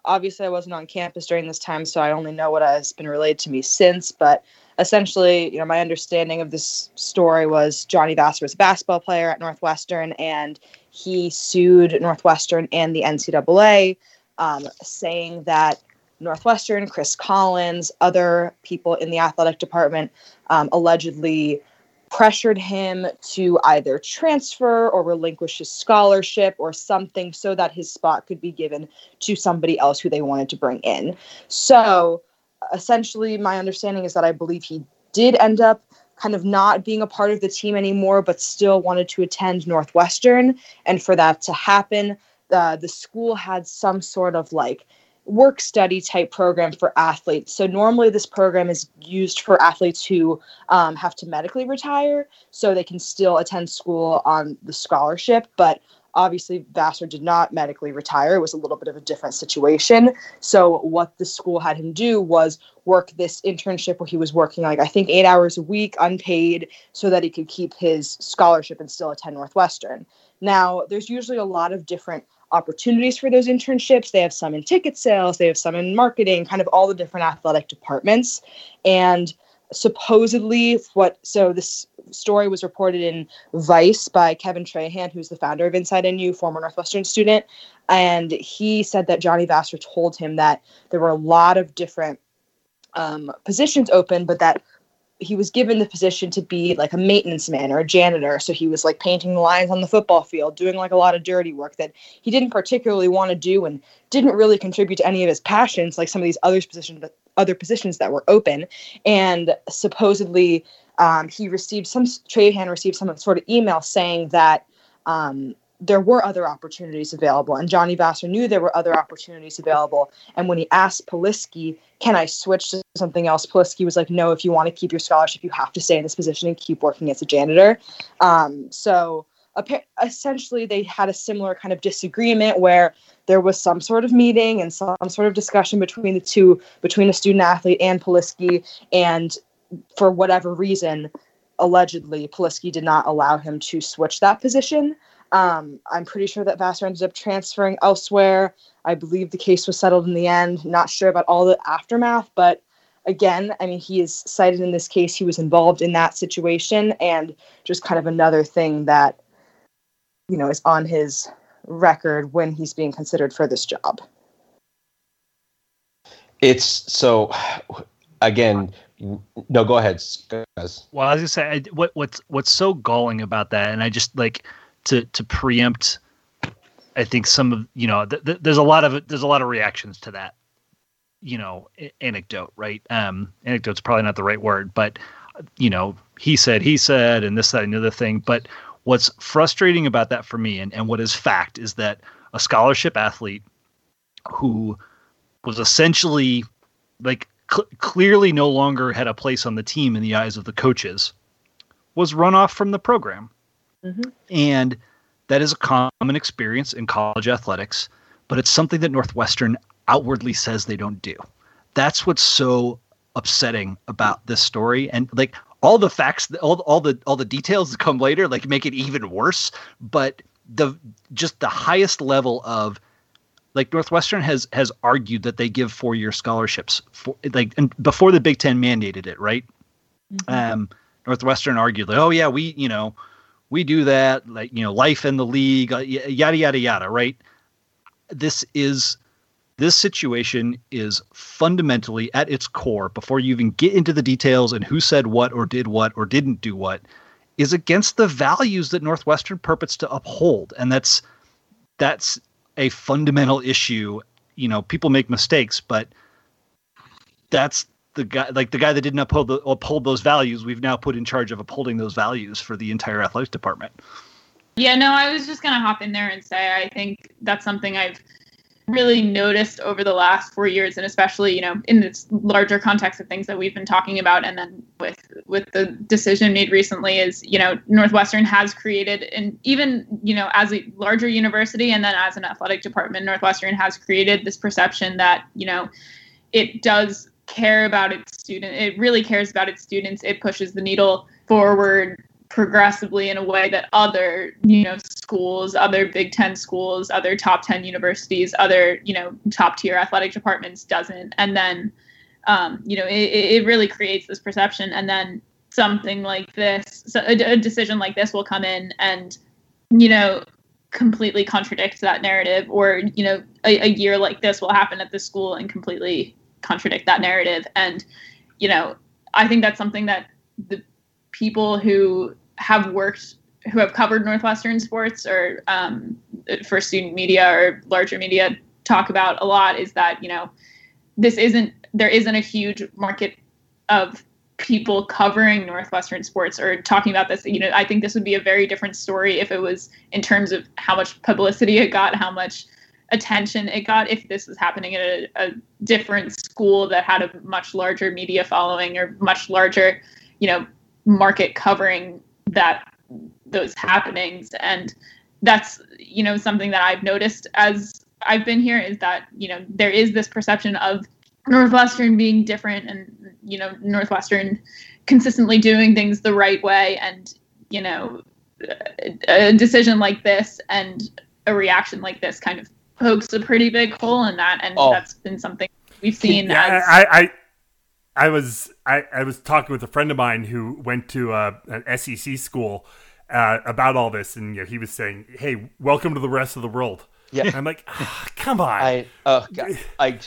D: obviously I wasn't on campus during this time, so I only know what has been relayed to me since, but essentially, you know, my understanding of this story was Johnny Vassar was a basketball player at Northwestern, and he sued Northwestern and the NCAA, um, saying that Northwestern, Chris Collins, other people in the athletic department um, allegedly pressured him to either transfer or relinquish his scholarship or something so that his spot could be given to somebody else who they wanted to bring in. So, essentially, my understanding is that I believe he did end up kind of not being a part of the team anymore, but still wanted to attend Northwestern. And for that to happen, uh, the school had some sort of like work study type program for athletes. So normally this program is used for athletes who um, have to medically retire, so they can still attend school on the scholarship. But Obviously, Vassar did not medically retire. It was a little bit of a different situation. So, what the school had him do was work this internship where he was working like I think eight hours a week, unpaid, so that he could keep his scholarship and still attend Northwestern. Now, there's usually a lot of different opportunities for those internships. They have some in ticket sales, they have some in marketing, kind of all the different athletic departments. And supposedly what so this story was reported in Vice by Kevin Trahan, who's the founder of Inside NU, former Northwestern student, and he said that Johnny Vassar told him that there were a lot of different um, positions open, but that he was given the position to be like a maintenance man or a janitor. So he was like painting the lines on the football field, doing like a lot of dirty work that he didn't particularly want to do and didn't really contribute to any of his passions, like some of these other positions, that other positions that were open. And supposedly, um, he received some Trahan received some sort of email saying that um, there were other opportunities available, and Johnny Vassar knew there were other opportunities available. And when he asked Polisky, "Can I switch to something else?" Polisky was like, "No. If you want to keep your scholarship, you have to stay in this position and keep working as a janitor." Um, so essentially, they had a similar kind of disagreement where there was some sort of meeting and some sort of discussion between the two, between the student athlete and Polisky, and for whatever reason, allegedly, Polisky did not allow him to switch that position. Um, I'm pretty sure that Vassar ended up transferring elsewhere. I believe the case was settled in the end. Not sure about all the aftermath, but again, I mean, he is cited in this case. He was involved in that situation, and just kind of another thing that you know is on his record when he's being considered for this job.
F: It's so again. No, go ahead,
C: guys. Well, I was gonna say what what's what's so galling about that, and I just like to to preempt. I think some of you know th- th- there's a lot of there's a lot of reactions to that, you know, anecdote, right? Um, anecdote's probably not the right word, but you know, he said, he said, and this, that, and the other thing. But what's frustrating about that for me, and and what is fact, is that a scholarship athlete who was essentially like cl- clearly no longer had a place on the team in the eyes of the coaches was run off from the program Mm-hmm. And that is a common experience in college athletics, but it's something that Northwestern outwardly says they don't do. That's what's so upsetting about this story. And like all the facts, all, all the all the details that come later, like make it even worse. But the just the highest level of like Northwestern has has argued that they give four year scholarships for like and before the Big Ten mandated it, right? Mm-hmm. Um, Northwestern argued like, oh yeah, we you know we do that like you know life in the league uh, yada yada yada right? This is this situation is fundamentally at its core before you even get into the details and who said what or did what or didn't do what is against the values that northwestern purports to uphold. And that's that's a fundamental issue. You know people make mistakes but that's the guy like the guy that didn't uphold the, uphold those values we've now put in charge of upholding those values for the entire athletics department.
E: Yeah no i was just going to hop in there and say i think that's something i've really noticed over the last four years and especially you know in this larger context of things that we've been talking about and then with with the decision made recently is you know northwestern has created and even you know as a larger university and then as an athletic department northwestern has created this perception that you know it does care about its student it really cares about its students it pushes the needle forward progressively in a way that other you know schools other big 10 schools other top 10 universities other you know top tier athletic departments doesn't. And then um, you know it, it really creates this perception. And then something like this so a, a decision like this will come in and you know completely contradict that narrative or you know a, a year like this will happen at the school and completely contradict that narrative. And, you know, I think that's something that the people who have worked, who have covered Northwestern sports or um, for student media or larger media talk about a lot is that, you know, this isn't, there isn't a huge market of people covering Northwestern sports or talking about this. You know, I think this would be a very different story if it was in terms of how much publicity it got, how much attention it got if this was happening at a, a, different school that had a much larger media following or much larger you know market covering that those happenings. And that's you know something that i've noticed as i've been here is that you know there is this perception of northwestern being different and you know northwestern consistently doing things the right way and you know a decision like this and a reaction like this kind of pokes a pretty big hole in that, and oh. that's been something we've seen.
B: Yeah,
E: as...
B: I, I, I was I, I was talking with a friend of mine who went to uh, an SEC school uh, about all this, and you know, he was saying, "Hey, welcome to the rest of the world." Yeah, and I'm like, oh, come on. I, uh, I,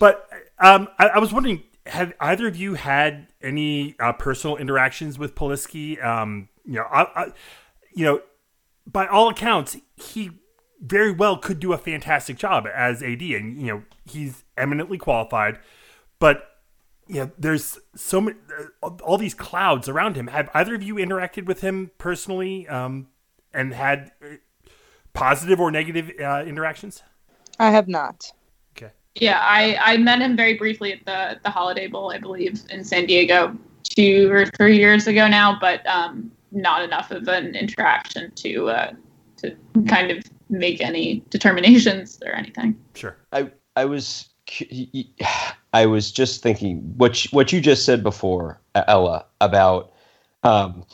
B: but um, I, I, was wondering, have either of you had any uh, personal interactions with Polisky? Um, you know, I, I, you know, by all accounts, he very well could do a fantastic job as AD, and you know he's eminently qualified. But you know, there's so many, uh, all these clouds around him. Have either of you interacted with him personally, um, and had uh, positive or negative uh, interactions?
D: I have not.
B: Okay.
E: Yeah, I, I met him very briefly at the the Holiday Bowl, I believe, in San Diego two or three years ago now, but um, not enough of an interaction to uh, to kind of make any determinations or anything.
B: Sure.
F: I I was I was just thinking what you, what you just said before, Ella, about um,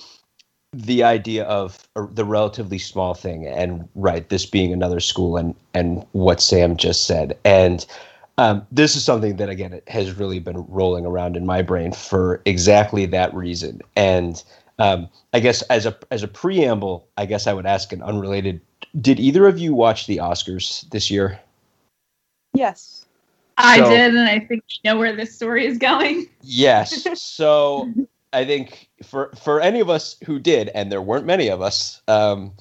F: the idea of the relatively small thing, and right, this being another school, and and what Sam just said, and um, this is something that again it has really been rolling around in my brain for exactly that reason, and um, I guess as a as a preamble, I guess I would ask an unrelated. Did either of you watch the Oscars this year?
D: Yes.
E: I
F: So-
E: did, and I think you know where this story is going.
F: Yes. So I think for for any of us who did, and there weren't many of us, um,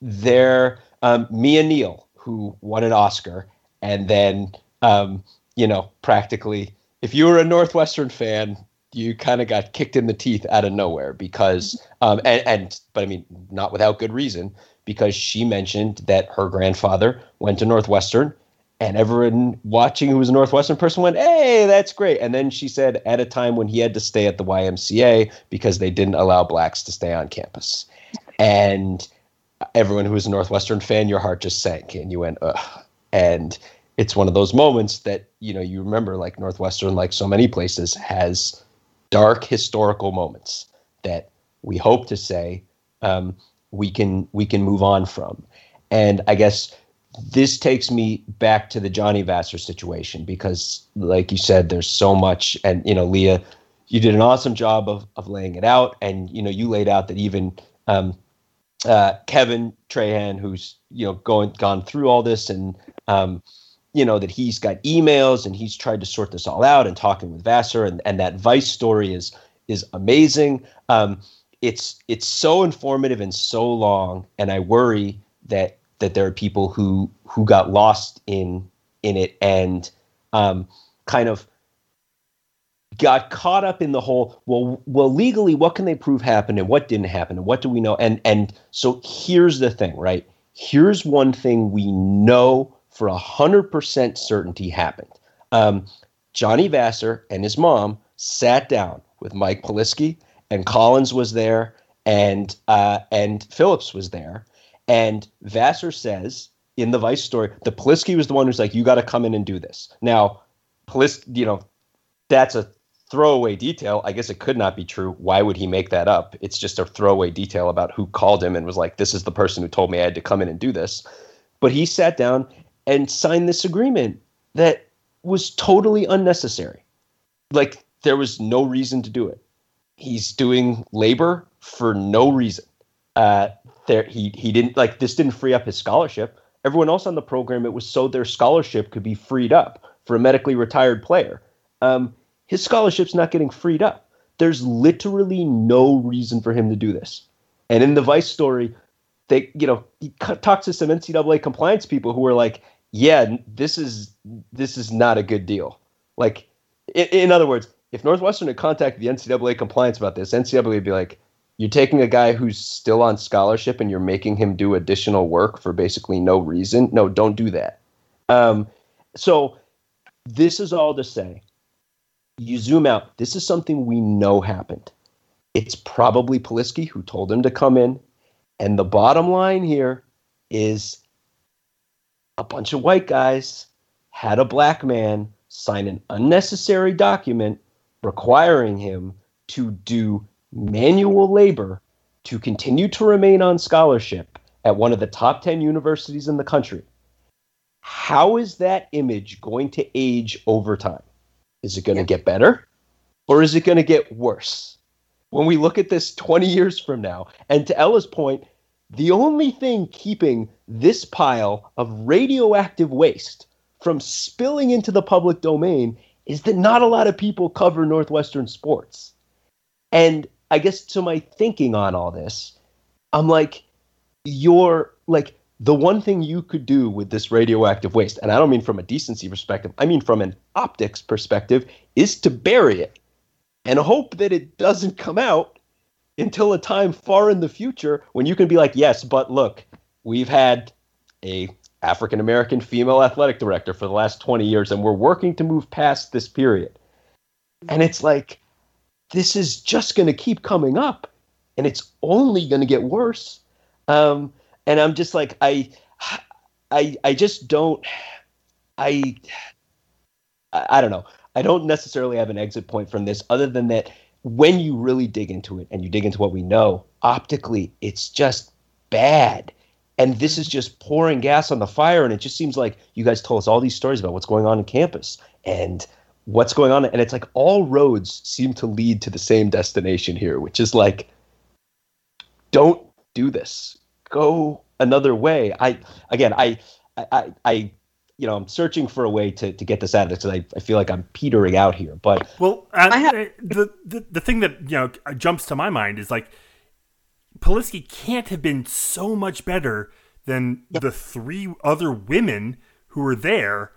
F: there um, Mia Neal, who won an Oscar, and then um, you know practically, if you were a Northwestern fan, you kind of got kicked in the teeth out of nowhere because um, and, and but I mean not without good reason because she mentioned that her grandfather went to Northwestern and everyone watching who was a Northwestern person went, "Hey, that's great." And then she said, at a time when he had to stay at the YMCA because they didn't allow blacks to stay on campus, and everyone who was a Northwestern fan, your heart just sank, and you went, "Ugh." And it's one of those moments that you know you remember, like Northwestern, like so many places, has dark historical moments that we hope to say um, we can we can move on from. And I guess this takes me back to the Johnny Vassar situation because, like you said, there's so much, and you know, Leah, you did an awesome job of of laying it out, and you know, you laid out that even um, uh, Kevin Trahan, who's you know going gone through all this, and um, you know that he's got emails and he's tried to sort this all out and talking with Vassar, and and that Vice story is is amazing. Um, it's it's so informative and so long, and I worry that that there are people who who got lost in in it and um, kind of got caught up in the whole well well legally what can they prove happened and what didn't happen and what do we know and and so here's the thing right here's one thing we know for a hundred percent certainty happened um, johnny vassar and his mom sat down with mike polisky and collins was there and uh, and phillips was there and vassar says in the vice story the polisky was the one who's like you got to come in and do this now Polis, you know that's a throwaway detail. I guess it could not be true. Why would he make that up? It's just a throwaway detail about who called him and was like, this is the person who told me I had to come in and do this. But he sat down and signed this agreement that was totally unnecessary. Like, there was no reason to do it. He's doing labor for no reason. Uh, there, he, he didn't, like, this didn't free up his scholarship. Everyone else on the program, it was so their scholarship could be freed up for a medically retired player. Um, his scholarship's not getting freed up. There's literally no reason for him to do this. And in the Vice story, they, you know, he talks to some NCAA compliance people who are like, "Yeah, this is this is not a good deal." Like, in, in other words, if Northwestern had contacted the NCAA compliance about this, NCAA would be like, "You're taking a guy who's still on scholarship and you're making him do additional work for basically no reason. No, don't do that." Um, so, this is all to say you zoom out, this is something we know happened. It's probably Polisky who told him to come in. And the bottom line here is a bunch of white guys had a black man sign an unnecessary document requiring him to do manual labor to continue to remain on scholarship at one of the top 10 universities in the country. How is that image going to age over time? Is it going to
D: Yeah.
F: get better or is it going to get worse? When we look at this 20 years from now, and to Ella's point, the only thing keeping this pile of radioactive waste from spilling into the public domain is that not a lot of people cover Northwestern sports. And I guess to my thinking on all this, I'm like, you're like, the one thing you could do with this radioactive waste, and I don't mean from a decency perspective, I mean from an optics perspective, is to bury it and hope that it doesn't come out until a time far in the future when you can be like, yes, but look, we've had a African American female athletic director for the last 20 years, and we're working to move past this period. And it's like, this is just going to keep coming up, and it's only going to get worse. Um, and I'm just like, I, I, I just don't, I, I don't know. I don't necessarily have an exit point from this, other than that, when you really dig into it and you dig into what we know, optically, it's just bad. And this is just pouring gas on the fire and it just seems like you guys told us all these stories about what's going on in campus and what's going on. And it's like all roads seem to lead to the same destination here which is like don't do this. Go another way. I again i i i you know i'm searching for a way to, to get this out of this because I, I feel like i'm petering out here but
B: well I, have- the, the the thing that you know jumps to my mind is like Polisky can't have been so much better than yep. the three other women who were there.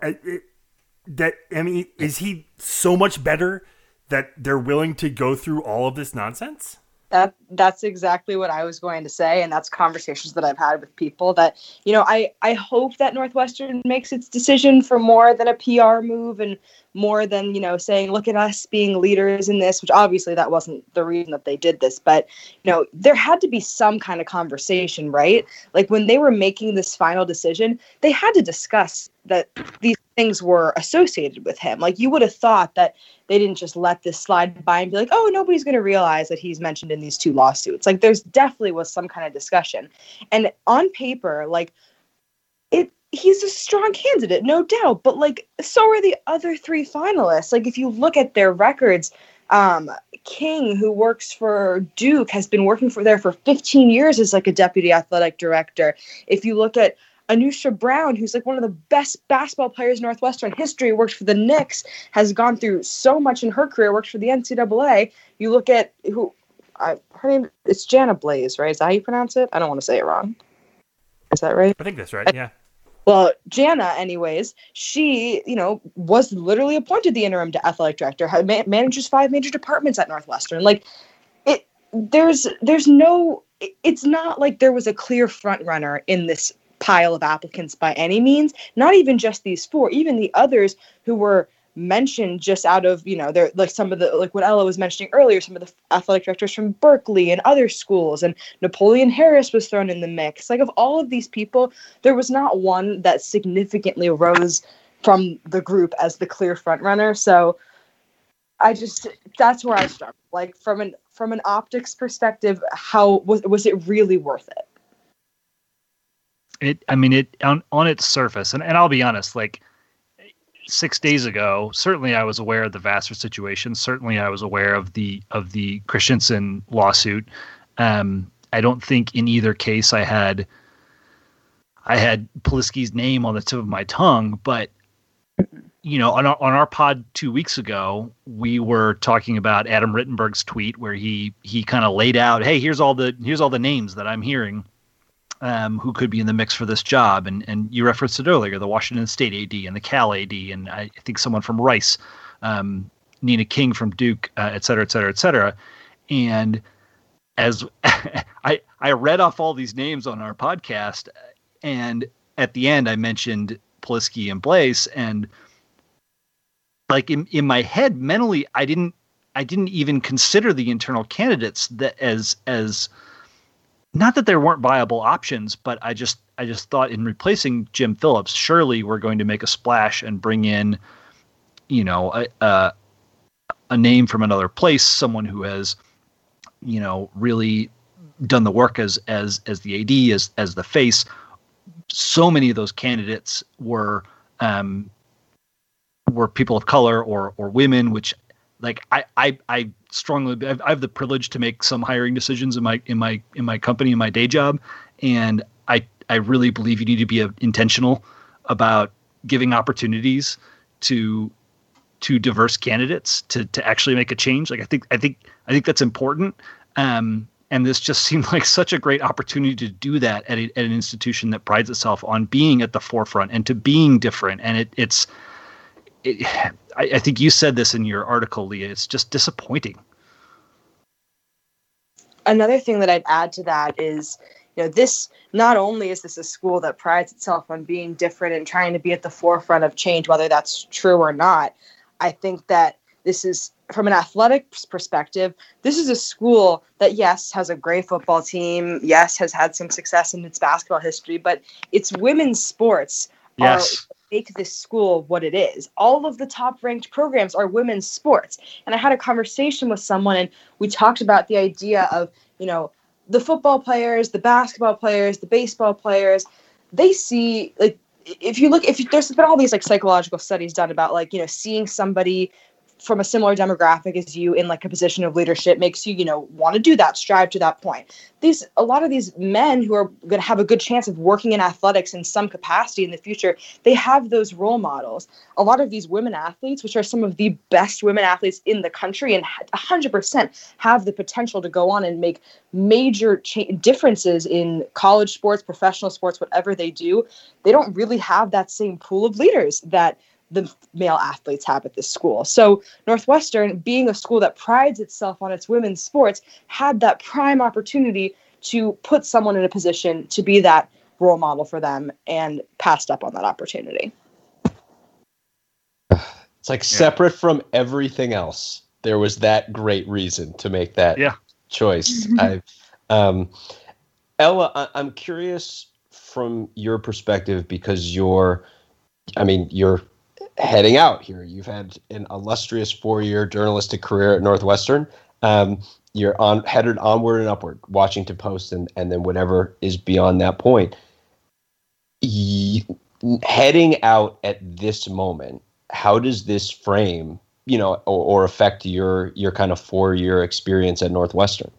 B: that I mean, is he so much better that they're willing to go through all of this nonsense?
D: That that's exactly what I was going to say, and that's conversations that I've had with people. That you know, I I hope that Northwestern makes its decision for more than a PR move and more than you know saying look at us being leaders in this which obviously that wasn't the reason that they did this but you know there had to be some kind of conversation right? Like when they were making this final decision they had to discuss that these things were associated with him. Like you would have thought that they didn't just let this slide by and be like oh nobody's going to realize that he's mentioned in these two lawsuits. Like there's definitely was some kind of discussion. And on paper like he's a strong candidate, no doubt. But like, so are the other three finalists. Like, if you look at their records, um, King, who works for Duke, has been working for there for 15 years as like a deputy athletic director. If you look at Anucha Browne, who's like one of the best basketball players in Northwestern history, worked for the Knicks, has gone through so much in her career, worked for the NCAA. You look at who, I, her name, it's Janna Blais, right? Is that how you pronounce it? I don't want to say it wrong. Is that right?
B: I think that's right. Yeah.
D: Well, Janna, anyways, she, you know, was literally appointed the interim to athletic director, manages five major departments at Northwestern. Like, it, there's, there's no, it's not like there was a clear front runner in this pile of applicants by any means. Not even just these four, even the others who were mentioned just out of you know they're like some of the like what ella was mentioning earlier some of the athletic directors from berkeley and other schools and napoleon harris was thrown in the mix. Like of all of these people there was not one that significantly rose from the group as the clear front runner so i just that's where i start. Like from an from an optics perspective how was, was it really worth it?
C: It i mean it on on its surface and, and i'll be honest like six days ago, certainly I was aware of the Vassar situation. Certainly I was aware of the of the Christensen lawsuit. Um, I don't think in either case I had I had Polisky's name on the tip of my tongue, but you know, on our, on our pod two weeks ago, we were talking about Adam Rittenberg's tweet where he he kind of laid out, hey, here's all the here's all the names that I'm hearing um, who could be in the mix for this job. And and you referenced it earlier, the Washington State AD and the Cal AD, and I think someone from Rice, um, Nina King from Duke, uh, et cetera, et cetera, et cetera. And as I I read off all these names on our podcast, and at the end I mentioned Polisky and Blais, and like in in my head mentally, I didn't I didn't even consider the internal candidates that as as not that there weren't viable options, but I just I just thought in replacing Jim Phillips, surely we're going to make a splash and bring in, you know, a, a, a name from another place, someone who has, you know, really done the work as as as the AD as as the face. So many of those candidates were um, were people of color or or women, which like I I I strongly I have the privilege to make some hiring decisions in my in my in my company in my day job, and I I really believe you need to be a, intentional about giving opportunities to to diverse candidates to to actually make a change. Like I think I think I think that's important. Um, and this just seemed like such a great opportunity to do that at, a, at an institution that prides itself on being at the forefront and to being different. And it, it's it, I, I think you said this in your article, Leah. It's just disappointing.
D: Another thing that I'd add to that is, you know, this not only is this a school that prides itself on being different and trying to be at the forefront of change, whether that's true or not. I think that this is from an athletics perspective, this is a school that yes has a great football team, yes has had some success in its basketball history, but its women's sports
C: Yes.
D: are make this school what it is. All of the top ranked programs are women's sports. And I had a conversation with someone and we talked about the idea of, you know, the football players, the basketball players, the baseball players, they see like if you look if you, there's been all these like psychological studies done about like, you know, seeing somebody from a similar demographic as you in like a position of leadership makes you you know want to do that strive to that point. These a lot of these men who are going to have a good chance of working in athletics in some capacity in the future they have those role models. A lot of these women athletes which are some of the best women athletes in the country and 100% have the potential to go on and make major cha- differences in college sports professional sports whatever they do they don't really have that same pool of leaders that the male athletes have at this school. So Northwestern, being a school that prides itself on its women's sports, had that prime opportunity to put someone in a position to be that role model for them and passed up on that opportunity.
F: It's like separate from everything else. There was that great reason to make that
C: Yeah.
F: choice. I, um, Ella, I, I'm curious from your perspective because you're, I mean, you're heading out here. You've had an illustrious four-year journalistic career at Northwestern. Um, you're on headed onward and upward, Washington Post, and and then whatever is beyond that point. Heading out at this moment, how does this frame, you know, or, or affect your your kind of four-year experience at Northwestern?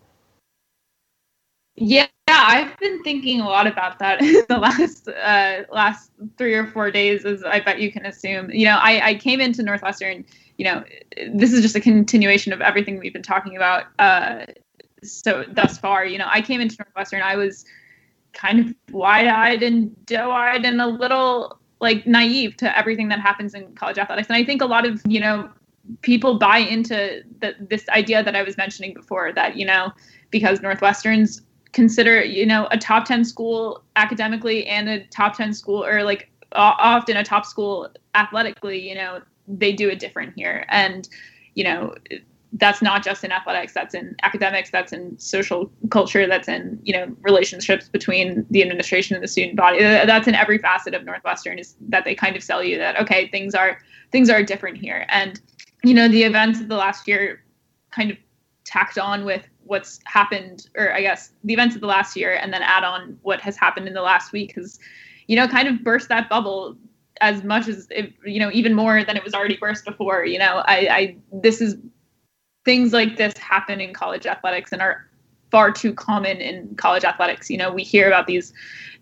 E: Yeah, I've been thinking a lot about that in the last uh, last three or four days, as I bet you can assume. You know, I, I came into Northwestern. You know, this is just a continuation of everything we've been talking about. Uh, so thus far, you know, I came into Northwestern. I was kind of wide-eyed and doe-eyed and a little like naive to everything that happens in college athletics. And I think a lot of you know people buy into the, this idea that I was mentioning before that you know because Northwestern's consider you know a top 10 school academically and a top 10 school or like often a top school athletically you know they do it different here. And you know that's not just in athletics that's in academics that's in social culture that's in you know relationships between the administration and the student body. That's in every facet of northwestern is that they kind of sell you that okay things are things are different here. And you know the events of the last year kind of tacked on with what's happened or i guess the events of the last year and then add on what has happened in the last week has you know kind of burst that bubble as much as it, you know even more than it was already burst before you know? I i this is things like this happen in college athletics and are far too common in college athletics. You know we hear about these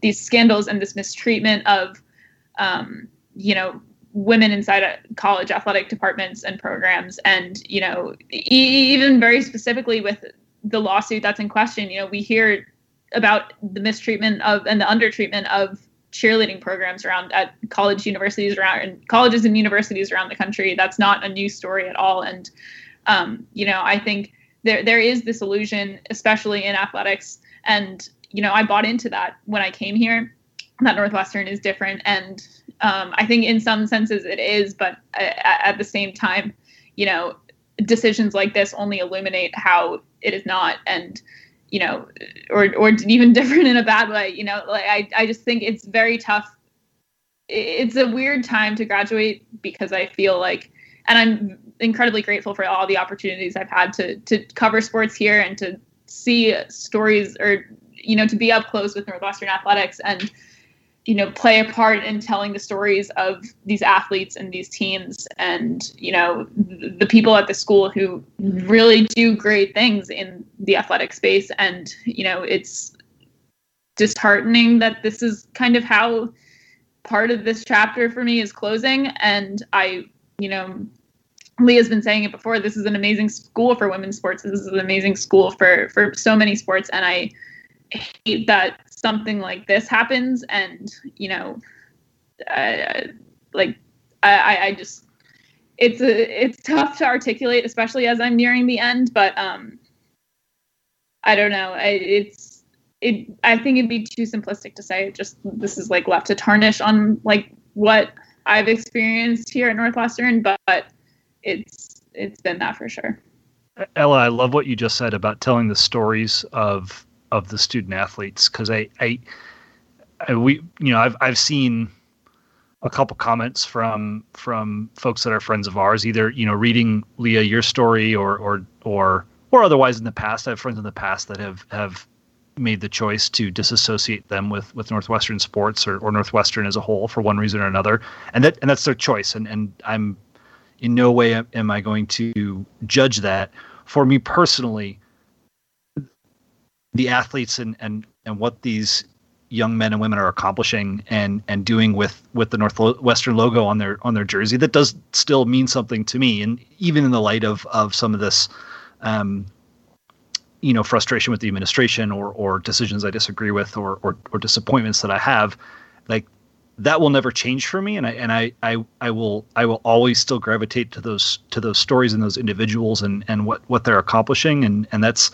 E: these scandals and this mistreatment of um, you know women inside uh, college athletic departments and programs and you know e- even very specifically with the lawsuit that's in question you know we hear about the mistreatment of and the undertreatment of cheerleading programs around at college universities around and colleges and universities around the country. That's not a new story at all. And um, you know i think there there is this illusion especially in athletics. And you know i bought into that when i came here. That northwestern is different. And um, I think in some senses it is, but at, at, the same time, you know, decisions like this only illuminate how it is not, and you know, or or even different in a bad way. You know, like I I just think it's very tough. It's a weird time to graduate because I feel like, and I'm incredibly grateful for all the opportunities I've had to to cover sports here and to see stories or you know to be up close with Northwestern athletics and you know play a part in telling the stories of these athletes and these teams and you know the people at the school who really do great things in the athletic space. And you know it's disheartening that this is kind of how part of this chapter for me is closing. And i you know leah's been saying it before this is an amazing school for women's sports. This is an amazing school for for so many sports. And i hate that something like this happens and you know uh, like I, I just it's a it's tough to articulate especially as i'm nearing the end but um i don't know I, it's it I think it'd be too simplistic to say just this is like left to tarnish on like what I've experienced here at Northwestern, but it's it's been that for sure.
C: Ella, I love what you just said about telling the stories of of the student athletes because I, I, I, we, you know, I've I've seen a couple comments from from folks that are friends of ours, either you know, reading Leah your story or or or or otherwise in the past. I have friends in the past that have have made the choice to disassociate them with with Northwestern sports or, or Northwestern as a whole for one reason or another, and that and that's their choice. And and I'm in no way am I going to judge that. For me personally, the athletes and and and what these young men and women are accomplishing and and doing with with the Northwestern logo on their on their jersey that does still mean something to me. And even in the light of of some of this um, you know frustration with the administration or or decisions I disagree with or or, or disappointments that I have like that will never change for me. And I and I, I I will I will always still gravitate to those to those stories and those individuals and and what what they're accomplishing. And and that's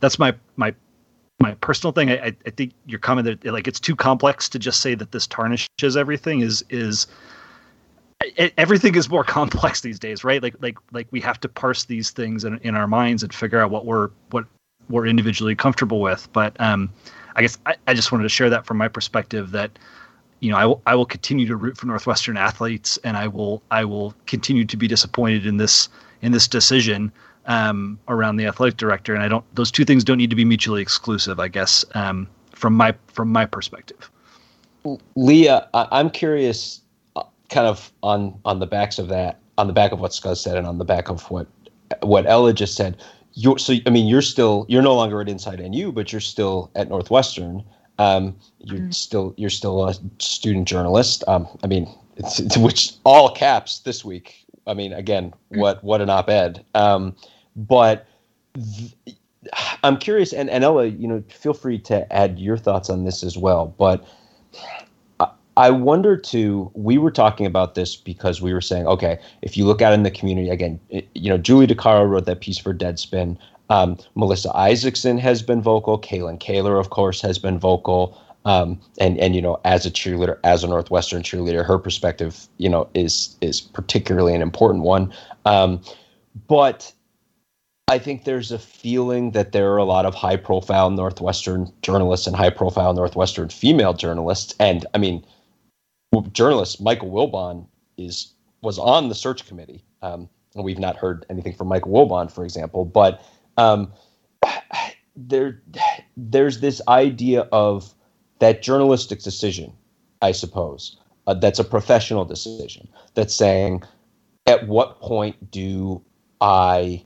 C: that's my my my personal thing. I, I think your comment that like it's too complex to just say that this tarnishes everything is is it, everything is more complex these days, right? Like like like we have to parse these things in, in our minds and figure out what we're what we're individually comfortable with. But um, I guess I, I just wanted to share that from my perspective that you know I will I will continue to root for Northwestern athletes and I will I will continue to be disappointed in this in this decision um, around the athletic director, and I don't. Those two things don't need to be mutually exclusive, I guess, um, from my from my perspective.
F: Leah, I- am curious, uh, kind of on on the backs of that, on the back of what Scuzz said, and on the back of what what Ella just said. You're so I mean you're still you're no longer at Inside NU, but you're still at Northwestern. Um, you're mm. still you're still a student journalist. Um, I mean, it's, it's, which all caps this week I mean, again, what what an op-ed. Um, but th- I'm curious, and, and Ella, you know, feel free to add your thoughts on this as well. But I wonder too. We were talking about this because we were saying, okay, if you look out in the community again, it, you know, Julie DiCaro wrote that piece for Deadspin. Um, Melissa Isaacson has been vocal. Kalyn Kahler, of course, has been vocal. Um, and and you know, as a cheerleader, as a Northwestern cheerleader, her perspective, you know, is is particularly an important one. Um, but I think there's a feeling that there are a lot of high profile Northwestern journalists and high profile Northwestern female journalists. And I mean, journalist Michael Wilbon is was on the search committee. Um, and we've not heard anything from Michael Wilbon, for example. But um, there, there's this idea of that journalistic decision, I suppose, uh, that's a professional decision that's saying, at what point do I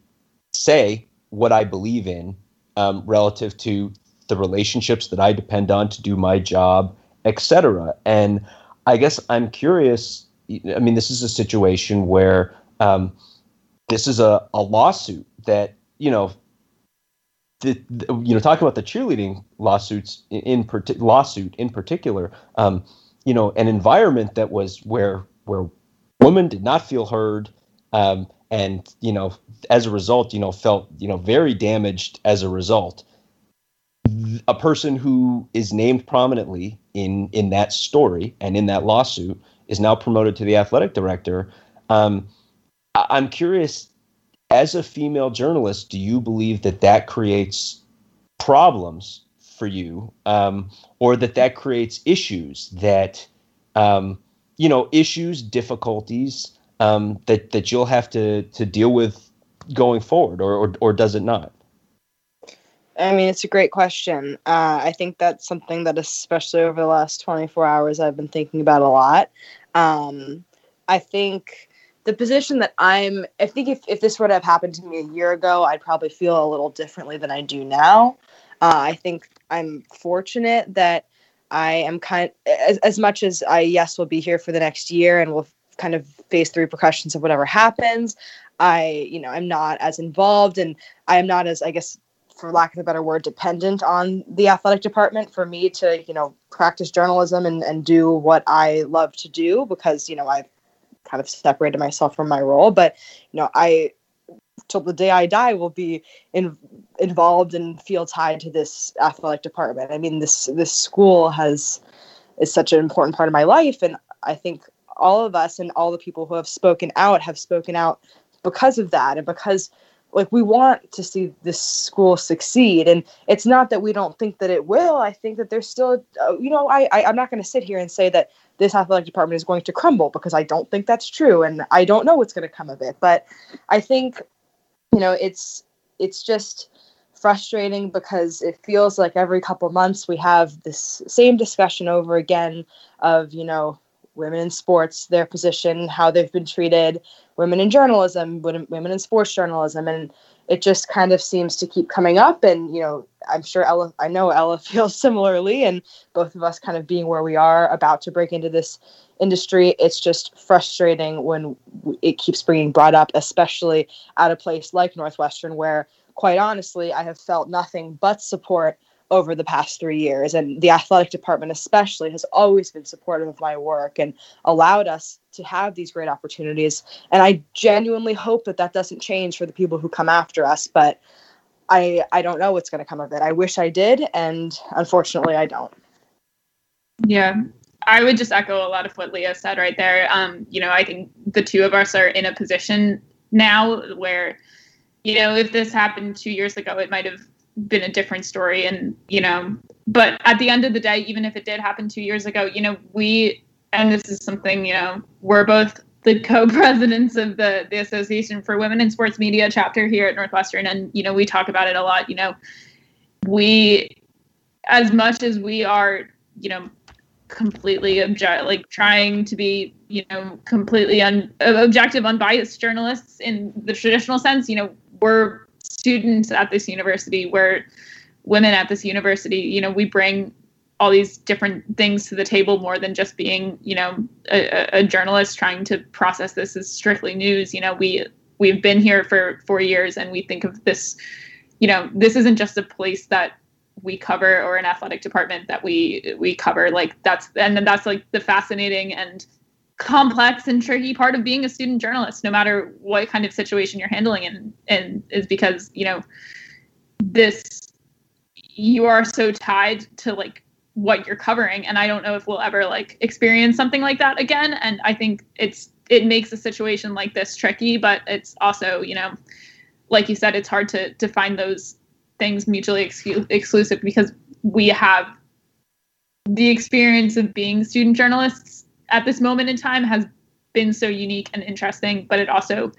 F: say what I believe in um, relative to the relationships that I depend on to do my job, etc. And I guess I'm curious. I mean, this is a situation where um, this is a, a lawsuit that you know the, the, you know, talking about the cheerleading lawsuits in, in lawsuit in particular, um, you know, an environment that was where where women did not feel heard, um, and you know, as a result, you know, felt you know very damaged as a result. A person who is named prominently in in that story and in that lawsuit is now promoted to the athletic director. Um, I'm curious as a female journalist, do you believe that that creates problems for you, um, or that that creates issues that, um, you know, issues, difficulties um, that that you'll have to to deal with going forward, or or, or does it not?
D: I mean, it's a great question. Uh, I think that's something that, especially over the last 24 hours, I've been thinking about a lot. Um, I think the position that I'm, I think if, if this were to have happened to me a year ago, I'd probably feel a little differently than I do now. Uh, I think I'm fortunate that I am kind as, as much as I, yes, will be here for the next year and will kind of face the repercussions of whatever happens. I, you know, I'm not as involved and I am not as, I guess, for lack of a better word, dependent on the athletic department for me to, you know, practice journalism and, and do what I love to do because, you know, I've kind of separated myself from my role. But you know, I till the day I die will be in, involved and feel tied to this athletic department. I mean, this this school has is such an important part of my life, and I think all of us and all the people who have spoken out have spoken out because of that and because like we want to see this school succeed and it's not that we don't think that it will i think that there's still uh, you know i, I i'm not going to sit here and say that this athletic department is going to crumble because i don't think that's true and i don't know what's going to come of it. But i think you know it's it's just frustrating because it feels like every couple months we have this same discussion over again of you know women in sports, their position, how they've been treated, women in journalism, women in sports journalism, and it just kind of seems to keep coming up. And you know, I'm sure Ella, I know Ella feels similarly, and both of us kind of being where we are, about to break into this industry, it's just frustrating when it keeps being brought up, especially at a place like Northwestern, where quite honestly, I have felt nothing but support over the past three years. And the athletic department, especially, has always been supportive of my work and allowed us to have these great opportunities. And I genuinely hope that that doesn't change for the people who come after us. But I, I don't know what's going to come of it. I wish I did. And unfortunately, I don't.
E: Yeah. I would just echo a lot of what Leah said right there. Um, you know, I think the two of us are in a position now where, you know, if this happened two years ago, it might have been a different story and you know but at the end of the day even if it did happen two years ago you know we and this is something you know we're both the co-presidents of the the association for women in sports media chapter here at northwestern. And you know we talk about it a lot you know we as much as we are you know completely object like trying to be you know completely un- objective unbiased journalists in the traditional sense you know we're students at this university where women at this university you know we bring all these different things to the table more than just being you know a, a journalist trying to process this as strictly news. You know we we've been here for four years and we think of this you know this isn't just a place that we cover or an athletic department that we we cover. Like that's and then that's like the fascinating and complex and tricky part of being a student journalist, no matter what kind of situation you're handling and and is because, you know, this you are so tied to like what you're covering. And I don't know if we'll ever like experience something like that again. And I think it's it makes a situation like this tricky, but it's also, you know, like you said, it's hard to to find those things mutually exclu- exclusive because we have the experience of being student journalists at this moment in time has been so unique and interesting, but it also,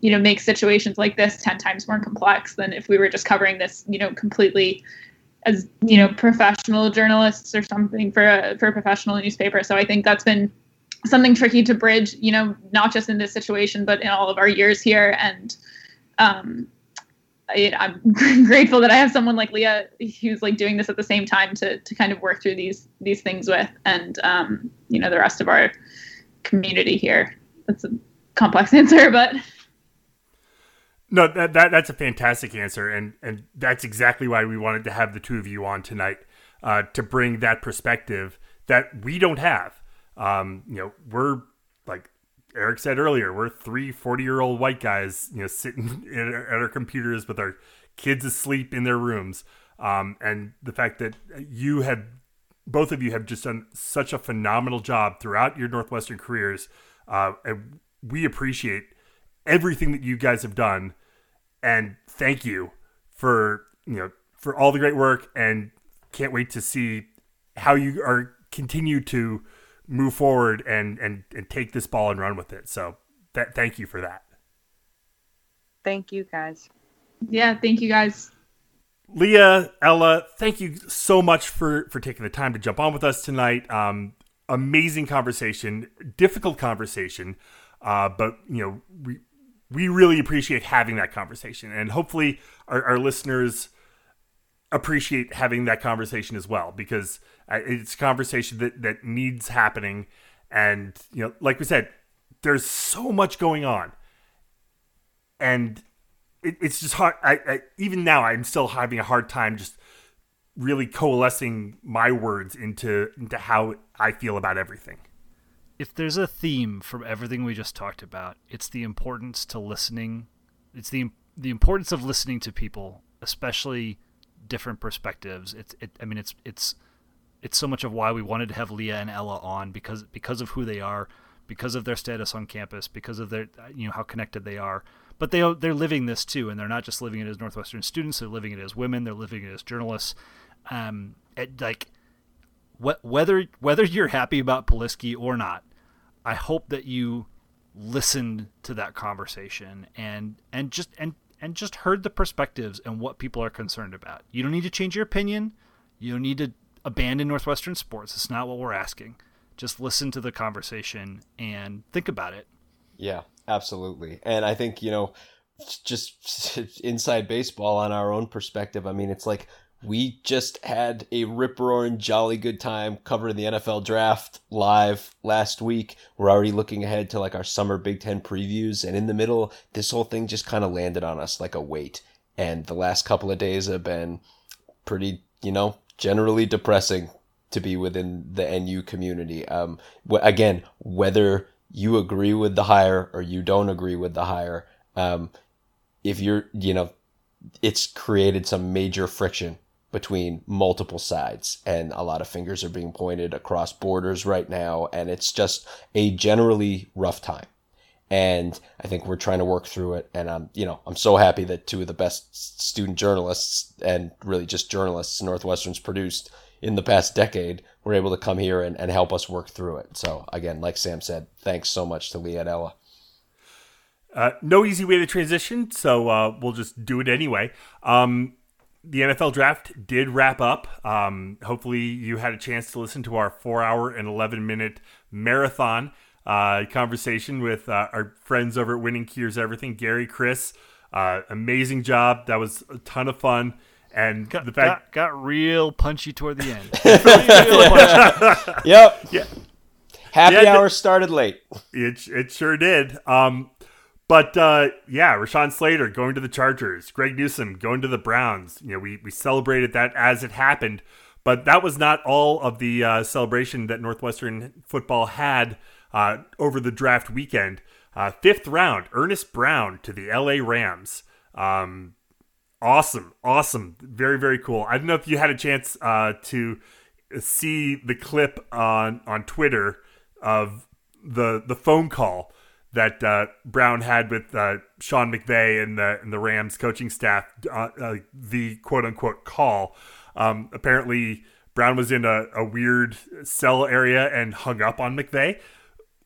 E: you know, makes situations like this 10 times more complex than if we were just covering this, you know, completely as, you know, professional journalists or something for a, for a professional newspaper. So I think that's been something tricky to bridge, you know, not just in this situation, but in all of our years here. And, um, I, am grateful that I have someone like Leah who's like doing this at the same time to to kind of work through these these things with, and um, you know the rest of our community here. That's a complex answer, but
B: no, that, that that's a fantastic answer, and and that's exactly why we wanted to have the two of you on tonight uh, to bring that perspective that we don't have. Um, you know, we're Eric said earlier, we're three 40 year old white guys, you know, sitting at our computers with our kids asleep in their rooms. Um, and the fact that you have, both of you have just done such a phenomenal job throughout your Northwestern careers. Uh, and we appreciate everything that you guys have done. And thank you for, you know, for all the great work and can't wait to see how you are continue to move forward and and and take this ball and run with it. So that thank you for that.
D: Thank you guys.
E: Yeah, thank you guys.
B: Leah, Ella, thank you so much for for taking the time to jump on with us tonight. Um, amazing conversation, difficult conversation, uh, but you know we we really appreciate having that conversation, and hopefully our, our listeners appreciate having that conversation as well because it's a conversation that that needs happening, and you know, like we said, there's so much going on, and it, it's just hard. I, I even now I'm still having a hard time just really coalescing my words into into how I feel about everything.
C: If there's a theme from everything we just talked about, it's the importance to listening it's the the importance of listening to people, especially different perspectives. It's it. I mean, it's it's it's so much of why we wanted to have Leah and Ella on because because of who they are, because of their status on campus, because of their you know how connected they are. But they they're living this too, and they're not just living it as Northwestern students. They're living it as women. They're living it as journalists. Um, it, like wh- whether whether you're happy about Polisky or not, I hope that you listened to that conversation and and just and and just heard the perspectives and what people are concerned about. You don't need to change your opinion. You don't need to abandon Northwestern sports. It's not what we're asking. Just listen to the conversation and think about it.
F: Yeah, absolutely. And I think, you know, just inside baseball on our own perspective, I mean, it's like we just had a rip roaring jolly good time covering the NFL draft live last week. We're already looking ahead to like our summer Big Ten previews. And in the middle, this whole thing just kind of landed on us like a weight. And the last couple of days have been pretty, you know, generally depressing to be within the NU community. Um, again, whether you agree with the hire or you don't agree with the hire, um, if you're, you know, it's created some major friction between multiple sides and a lot of fingers are being pointed across borders right now and it's just a generally rough time and i think we're trying to work through it and i'm you know i'm so happy that two of the best student journalists and really just journalists northwestern's produced in the past decade were able to come here and, and help us work through it so again like sam said thanks so much to leah and ella
B: uh, no easy way to transition, so uh, we'll just do it anyway. Um, the NFL draft did wrap up. Um, hopefully, you had a chance to listen to our four hour and 11 minute marathon uh, conversation with uh, our friends over at Winning Cures Everything, Gary, Chris. Uh, amazing job. That was a ton of fun. And
C: got,
B: the fact
C: got, got real punchy toward the end.
F: yep.
B: Yeah.
F: Happy yeah, hour started late.
B: It, it sure did. Um, but uh, yeah, Rashawn Slater going to the Chargers, Greg Newsome going to the Browns. You know, we we celebrated that as it happened, but that was not all of the uh, celebration that Northwestern football had uh, over the draft weekend. Uh, fifth round, Earnest Brown to the L.A. Rams. Um, awesome, awesome, very very cool. I don't know if you had a chance uh, to see the clip on on Twitter of the the phone call that uh, Brown had with uh, Sean McVay and the and the Rams coaching staff, uh, uh the quote unquote call. Um, apparently, Brown was in a, a, weird cell area and hung up on McVay,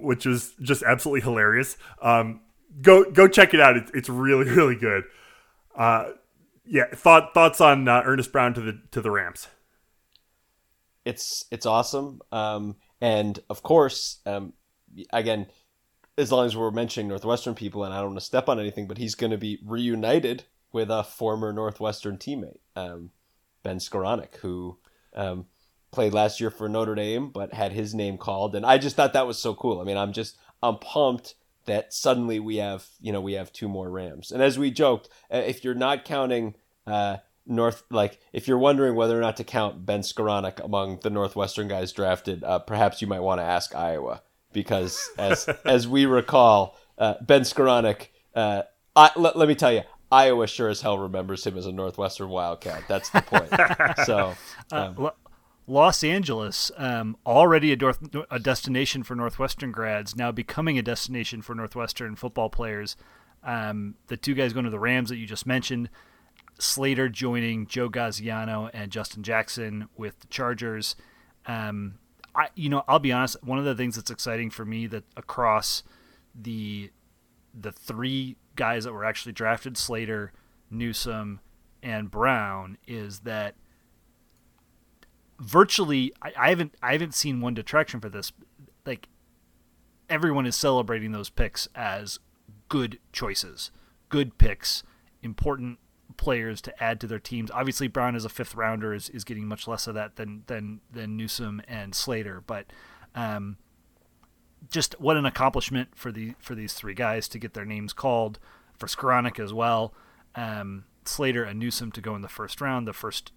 B: which is just absolutely hilarious. Um, go go check it out. It's, it's really really good. Uh, yeah, thought thoughts on uh, Earnest Brown to the to the Rams.
F: It's it's awesome, um, and of course, um, again as long as we're mentioning Northwestern people, and I don't want to step on anything, but he's going to be reunited with a former Northwestern teammate, um, Ben Skowronek, who um, played last year for Notre Dame, but had his name called, and I just thought that was so cool. I mean, I'm just I'm pumped that suddenly we have you know we have two more Rams, and as we joked, uh, if you're not counting. Uh, North, like if you're wondering whether or not to count Ben Skowronek among the Northwestern guys drafted, uh, perhaps you might want to ask Iowa because as as we recall, uh, Ben Skowronek. Uh, I, let, let me tell you, Iowa sure as hell remembers him as a Northwestern Wildcat. That's the point. so.
C: Uh, um, uh, Los Angeles, um, already a, a destination for Northwestern grads, now becoming a destination for Northwestern football players. Um, the two guys going to the Rams that you just mentioned, Slater joining Joe Gaziano and Justin Jackson with the Chargers. Um, I you know I'll be honest. One of the things that's exciting for me that across the the three guys that were actually drafted, Slater, Newsome, and Brown, is that virtually I, I haven't I haven't seen one detraction for this. Like everyone is celebrating those picks as good choices, good picks, important players to add to their teams. Obviously, Brown as a fifth rounder is, is getting much less of that than than than Newsome and Slater, but um, just what an accomplishment for the for these three guys to get their names called for Skowronek as well. Um, Slater and Newsome to go in the first round, the first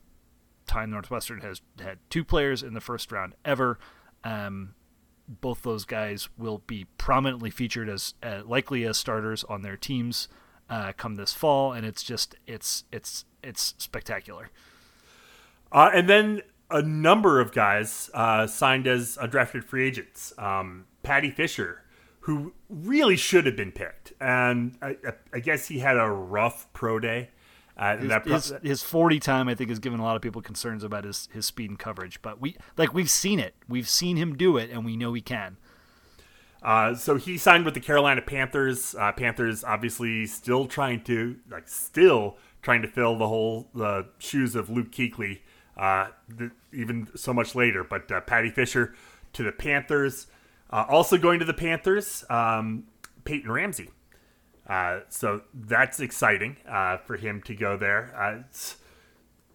C: time Northwestern has had two players in the first round ever. Um, both those guys will be prominently featured as uh, likely as starters on their teams uh, come this fall, and it's just it's it's it's spectacular.
B: Uh, and then a number of guys uh, signed as undrafted free agents. Um, Paddy Fisher, who really should have been picked, and I, I guess he had a rough pro day. Uh,
C: his,
B: that
C: pro- his, his, 40 time I think has given a lot of people concerns about his, his speed and coverage but we like we've seen it we've seen him do it and we know he can
B: uh, so he signed with the Carolina Panthers. Uh, Panthers obviously still trying to like still trying to fill the whole the shoes of Luke Kuechly, uh, the, even so much later. But uh, Paddy Fisher to the Panthers. Uh, also going to the Panthers, um, Peyton Ramsey. Uh, so that's exciting for him to go there. I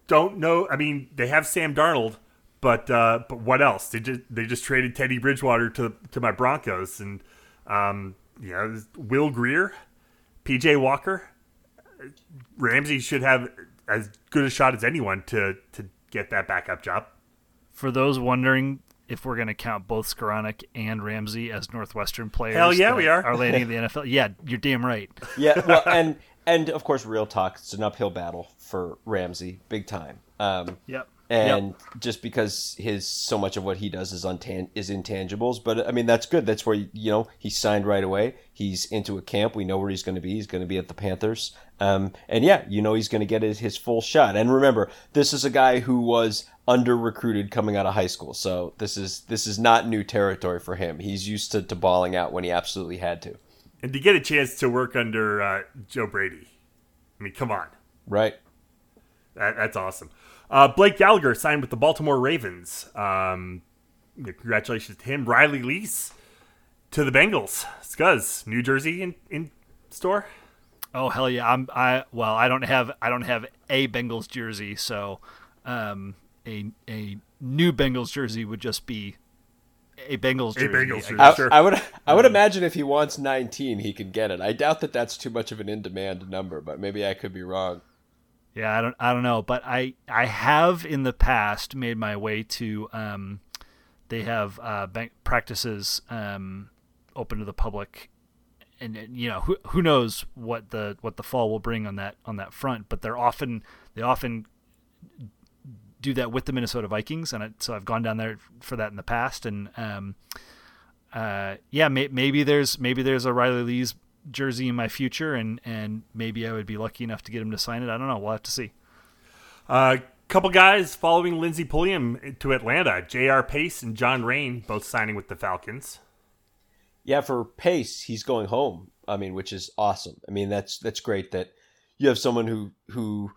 B: don't know. I mean, they have Sam Darnold but uh, but what else? They just they just traded Teddy Bridgewater to to my Broncos, and um, you know Will Grier, PJ Walker, Ramsey should have as good a shot as anyone to to get that backup job.
C: For those wondering if we're going to count both Skowronek and Ramsey as Northwestern players,
B: hell yeah, we are.
C: Are landing in the NFL? Yeah, you're damn right.
F: Yeah, well, and and of course, real talk, it's an uphill battle for Ramsey, big time. Um,
C: yep
F: and yep. just because his so much of what he does is untan- is intangibles but i mean that's good. That's where you know he signed right away. He's into a camp. We know where he's going to be. He's going to be at the panthers. Um, and yeah you know he's going to get his, his full shot. And remember this is a guy who was under recruited coming out of high school. So this is this is not new territory for him. He's used to, to balling out when he absolutely had to.
B: And to get a chance to work under uh, joe brady. I mean come on.
F: Right.
B: That, that's awesome uh, Blake Gallagher signed with the Baltimore Ravens. Um, congratulations to him. Riley Lees to the Bengals. Scuzz, New Jersey in, in store.
C: Oh hell yeah! I'm I well I don't have I don't have a Bengals jersey, so um, a a new Bengals jersey would just be a Bengals jersey. A Bengals jersey.
F: I, sure. I would I would um, imagine if he wants 19, he could get it. I doubt that that's too much of an in demand number, but maybe I could be wrong.
C: Yeah, I don't I don't know, but I I have in the past made my way to um, they have uh, bank practices um, open to the public. And you know who who knows what the what the fall will bring on that on that front but they're often they often do that with the Minnesota Vikings and I, so I've gone down there for that in the past and um, uh, yeah may, maybe there's maybe there's a Riley Lees jersey in my future, and and maybe I would be lucky enough to get him to sign it. I don't know. We'll have to see.
B: A uh, couple guys following Lindsey Pulliam to Atlanta: J.R. Pace and John Raine, both signing with the Falcons.
F: Yeah, for Pace, he's going home. I mean, which is awesome. I mean, that's that's great that you have someone who who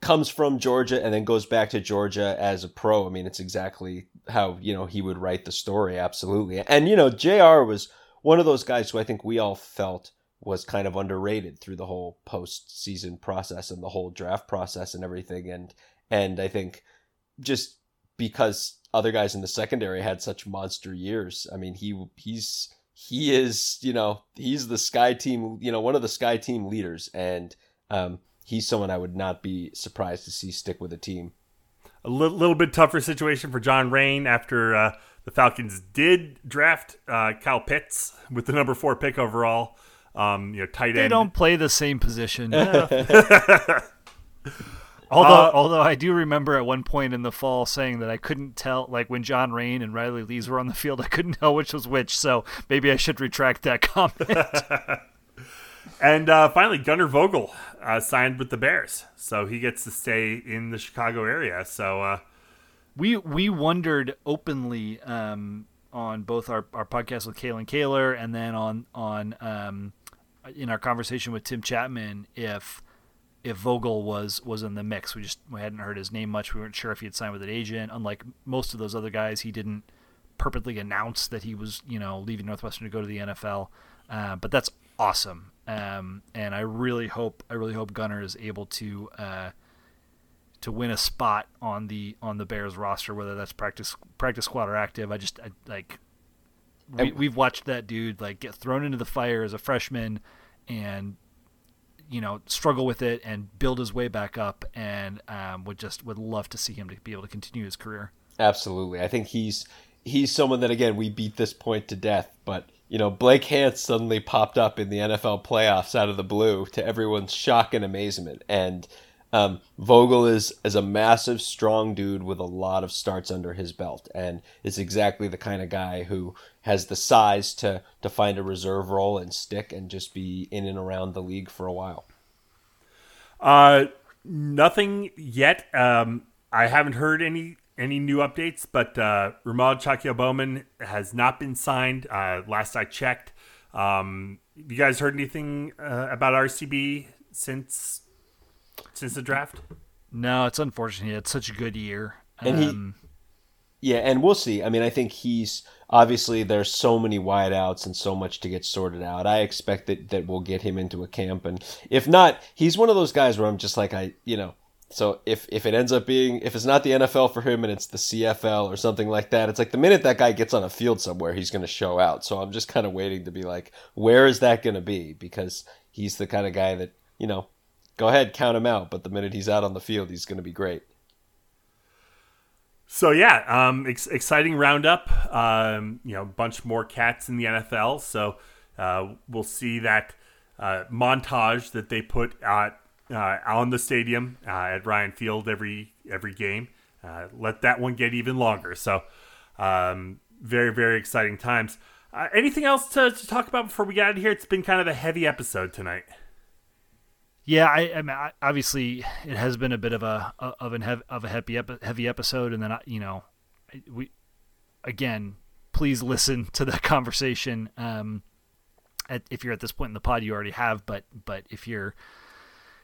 F: comes from Georgia and then goes back to Georgia as a pro. I mean, it's exactly how you know he would write the story. Absolutely, and you know, J.R. was one of those guys who I think we all felt was kind of underrated through the whole postseason process and the whole draft process and everything. And and I think just because other guys in the secondary had such monster years, I mean he he's he is you know he's the sky team you know one of the sky team leaders and um, he's someone I would not be surprised to see stick with a team.
B: A little, little bit tougher situation for John Raine after uh, the Falcons did draft uh, Kyle Pitts with the number four pick overall. Um, you know, tight end.
C: They don't play the same position. although, uh, although I do remember at one point in the fall saying that I couldn't tell, like when John Rain and Riley Lees were on the field, I couldn't tell which was which. So maybe I should retract that comment.
B: and uh, finally, Gunnar Vogel uh, signed with the Bears, so he gets to stay in the Chicago area. So uh,
C: we we wondered openly um, on both our, our podcast with Kalyn Kahler and then on on um, in our conversation with Tim Chapman if if Vogel was was in the mix. We just we hadn't heard his name much. We weren't sure if he had signed with an agent. Unlike most of those other guys, he didn't purposely announce that he was you know leaving Northwestern to go to the NFL. Uh, but that's awesome, um, and I really hope I really hope Gunnar is able to. Uh, to win a spot on the on the Bears roster, whether that's practice practice squad or active. I just I, like we, we've watched that dude like get thrown into the fire as a freshman and you know struggle with it and build his way back up and um, would just would love to see him to be able to continue his career
F: absolutely i think he's he's someone that again we beat this point to death but you know, Blake Hance suddenly popped up in the NFL playoffs out of the blue to everyone's shock and amazement. And um, Vogel is is a massive, strong dude with a lot of starts under his belt, and is exactly the kind of guy who has the size to to find a reserve role and stick and just be in and around the league for a while.
B: Uh, nothing yet. Um, I haven't heard any any new updates, but uh, Ramaud Bowman has not been signed. Uh, last I checked. Um, you guys heard anything uh, about RCB since since the draft?
C: No, it's unfortunate. It's such a good year,
F: and um, he, yeah, and we'll see. I mean, I think he's obviously there's so many wideouts and so much to get sorted out. I expect that that we'll get him into a camp, and if not, he's one of those guys where I'm just like I, you know, so if if it ends up being if it's not the NFL for him and it's the CFL or something like that, it's like the minute that guy gets on a field somewhere, he's going to show out. So I'm just kind of waiting to be like, where is that going to be? Because he's the kind of guy that you know, go ahead count him out, but the minute he's out on the field, he's going to be great.
B: So yeah, um, ex- exciting roundup. Um, you know, bunch more cats in the NFL. So uh, we'll see that uh, montage that they put at uh, on the stadium uh, at Ryan Field every every game. Uh, let that one get even longer. So, um, very very exciting times. Uh, anything else to, to, talk about before we get out of here? It's been kind of a heavy episode tonight.
C: Yeah, I, I mean, obviously it has been a bit of a of an heavy, of a heavy heavy episode, and then you know, we again, please listen to the conversation. Um, at, if you're at this point in the pod, you already have, but but if you're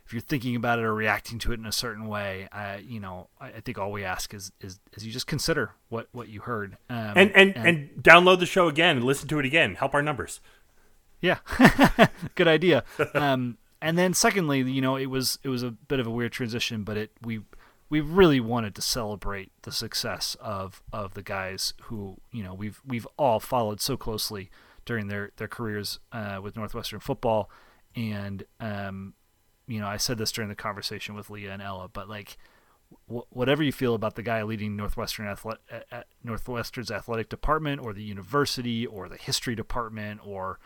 C: if you're thinking about it or reacting to it in a certain way, I, you know, I, I think all we ask is, is, is you just consider what, what you heard.
B: Um, and, and, and, and, download the show again and listen to it again. Help our numbers.
C: Yeah. Good idea. um, and then secondly, you know, it was, it was a bit of a weird transition, but it, we, we really wanted to celebrate the success of, of the guys who, you know, we've, we've all followed so closely during their, their careers, uh, with Northwestern football. And, um, you know, I said this during the conversation with Leah and Ella, but like, wh- whatever you feel about the guy leading Northwestern athlete, uh, Northwestern's athletic department, or the university, or the history department, or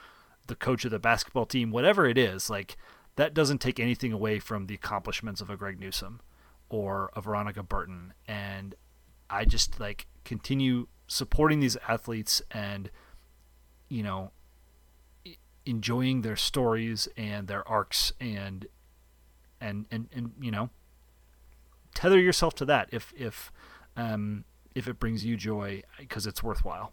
C: the coach of the basketball team, whatever it is, like that doesn't take anything away from the accomplishments of a Greg Newsome or a Veronica Burton. And I just like continue supporting these athletes and, you know, enjoying their stories and their arcs and and and and you know tether yourself to that if if um, if it brings you joy because it's worthwhile.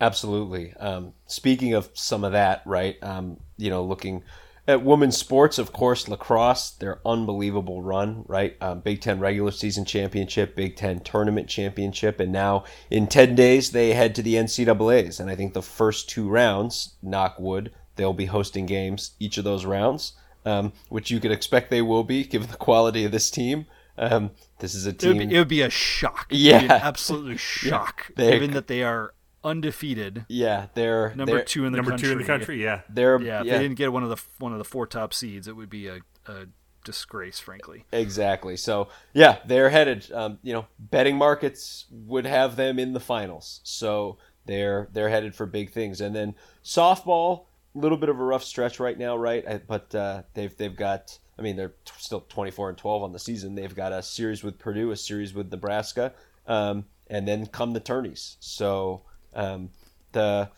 F: Absolutely. Um, speaking of some of that, right? Um, you know, looking at women's sports, of course, lacrosse, their unbelievable run, right? Um, Big Ten regular season championship, Big Ten tournament championship, and now in 10 days they head to the NCAAs. And I think the first two rounds, knock wood, they'll be hosting games each of those rounds um, which you could expect they will be given the quality of this team. Um, this is a team.
C: It would be, it would be a shock.
F: Yeah,
C: an absolute shock. yeah, given that they are undefeated.
F: Yeah, they're
C: number
F: they're,
C: two in the
B: number
C: country.
B: two in the country. Yeah,
F: they're
C: yeah. If yeah. they didn't get one of the one of the four top seeds, it would be a, a disgrace, frankly.
F: Exactly. So yeah, they're headed. Um, you know, betting markets would have them in the finals. So they're they're headed for big things. And then softball little bit of a rough stretch right now, right? But uh, they've they've got. I mean, they're still 24 and 12 on the season. They've got a series with Purdue, a series with Nebraska, um, and then come the tourneys. So um, the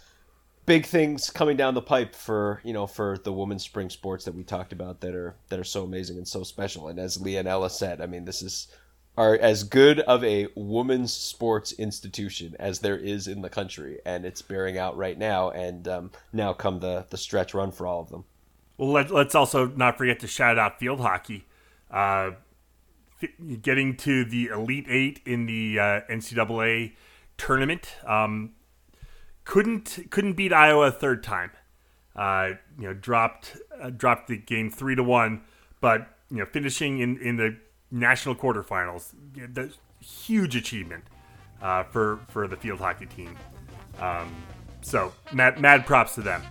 F: big things coming down the pipe for you know for the women's spring sports that we talked about that are that are so amazing and so special. And as Leah and Ella said, I mean, this is are as good of a women's sports institution as there is in the country, and it's bearing out right now. And um, now come the the stretch run for all of them.
B: Well, let, us also not forget to shout out field hockey. Uh, getting to the Elite Eight in the uh, NCAA tournament. Um, couldn't couldn't beat Iowa a third time. Uh, you know, dropped uh, dropped the game three to one, but you know, finishing in in the national quarterfinals. The huge achievement uh, for for the field hockey team. Um, so mad mad props to them.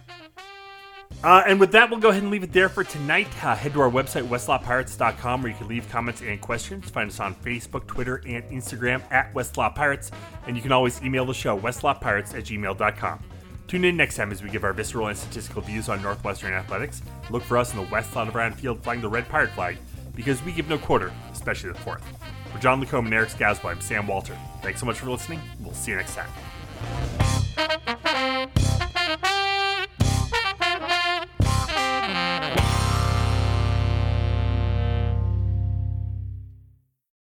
B: Uh, and with that, we'll go ahead and leave it there for tonight. Uh, head to our website, westlaw.pirates.com, where you can leave comments and questions. Find us on Facebook, Twitter, and Instagram at Westlaw Pirates. And you can always email the show, westlawpirates at gmail.com. Tune in next time as we give our visceral and statistical views on Northwestern athletics. Look for us in the west side of Brown Field flying the red pirate flag because we give no quarter, especially the fourth. For John Lacombe and Eric Skazby, I'm Sam Walter. Thanks so much for listening. We'll see you next time.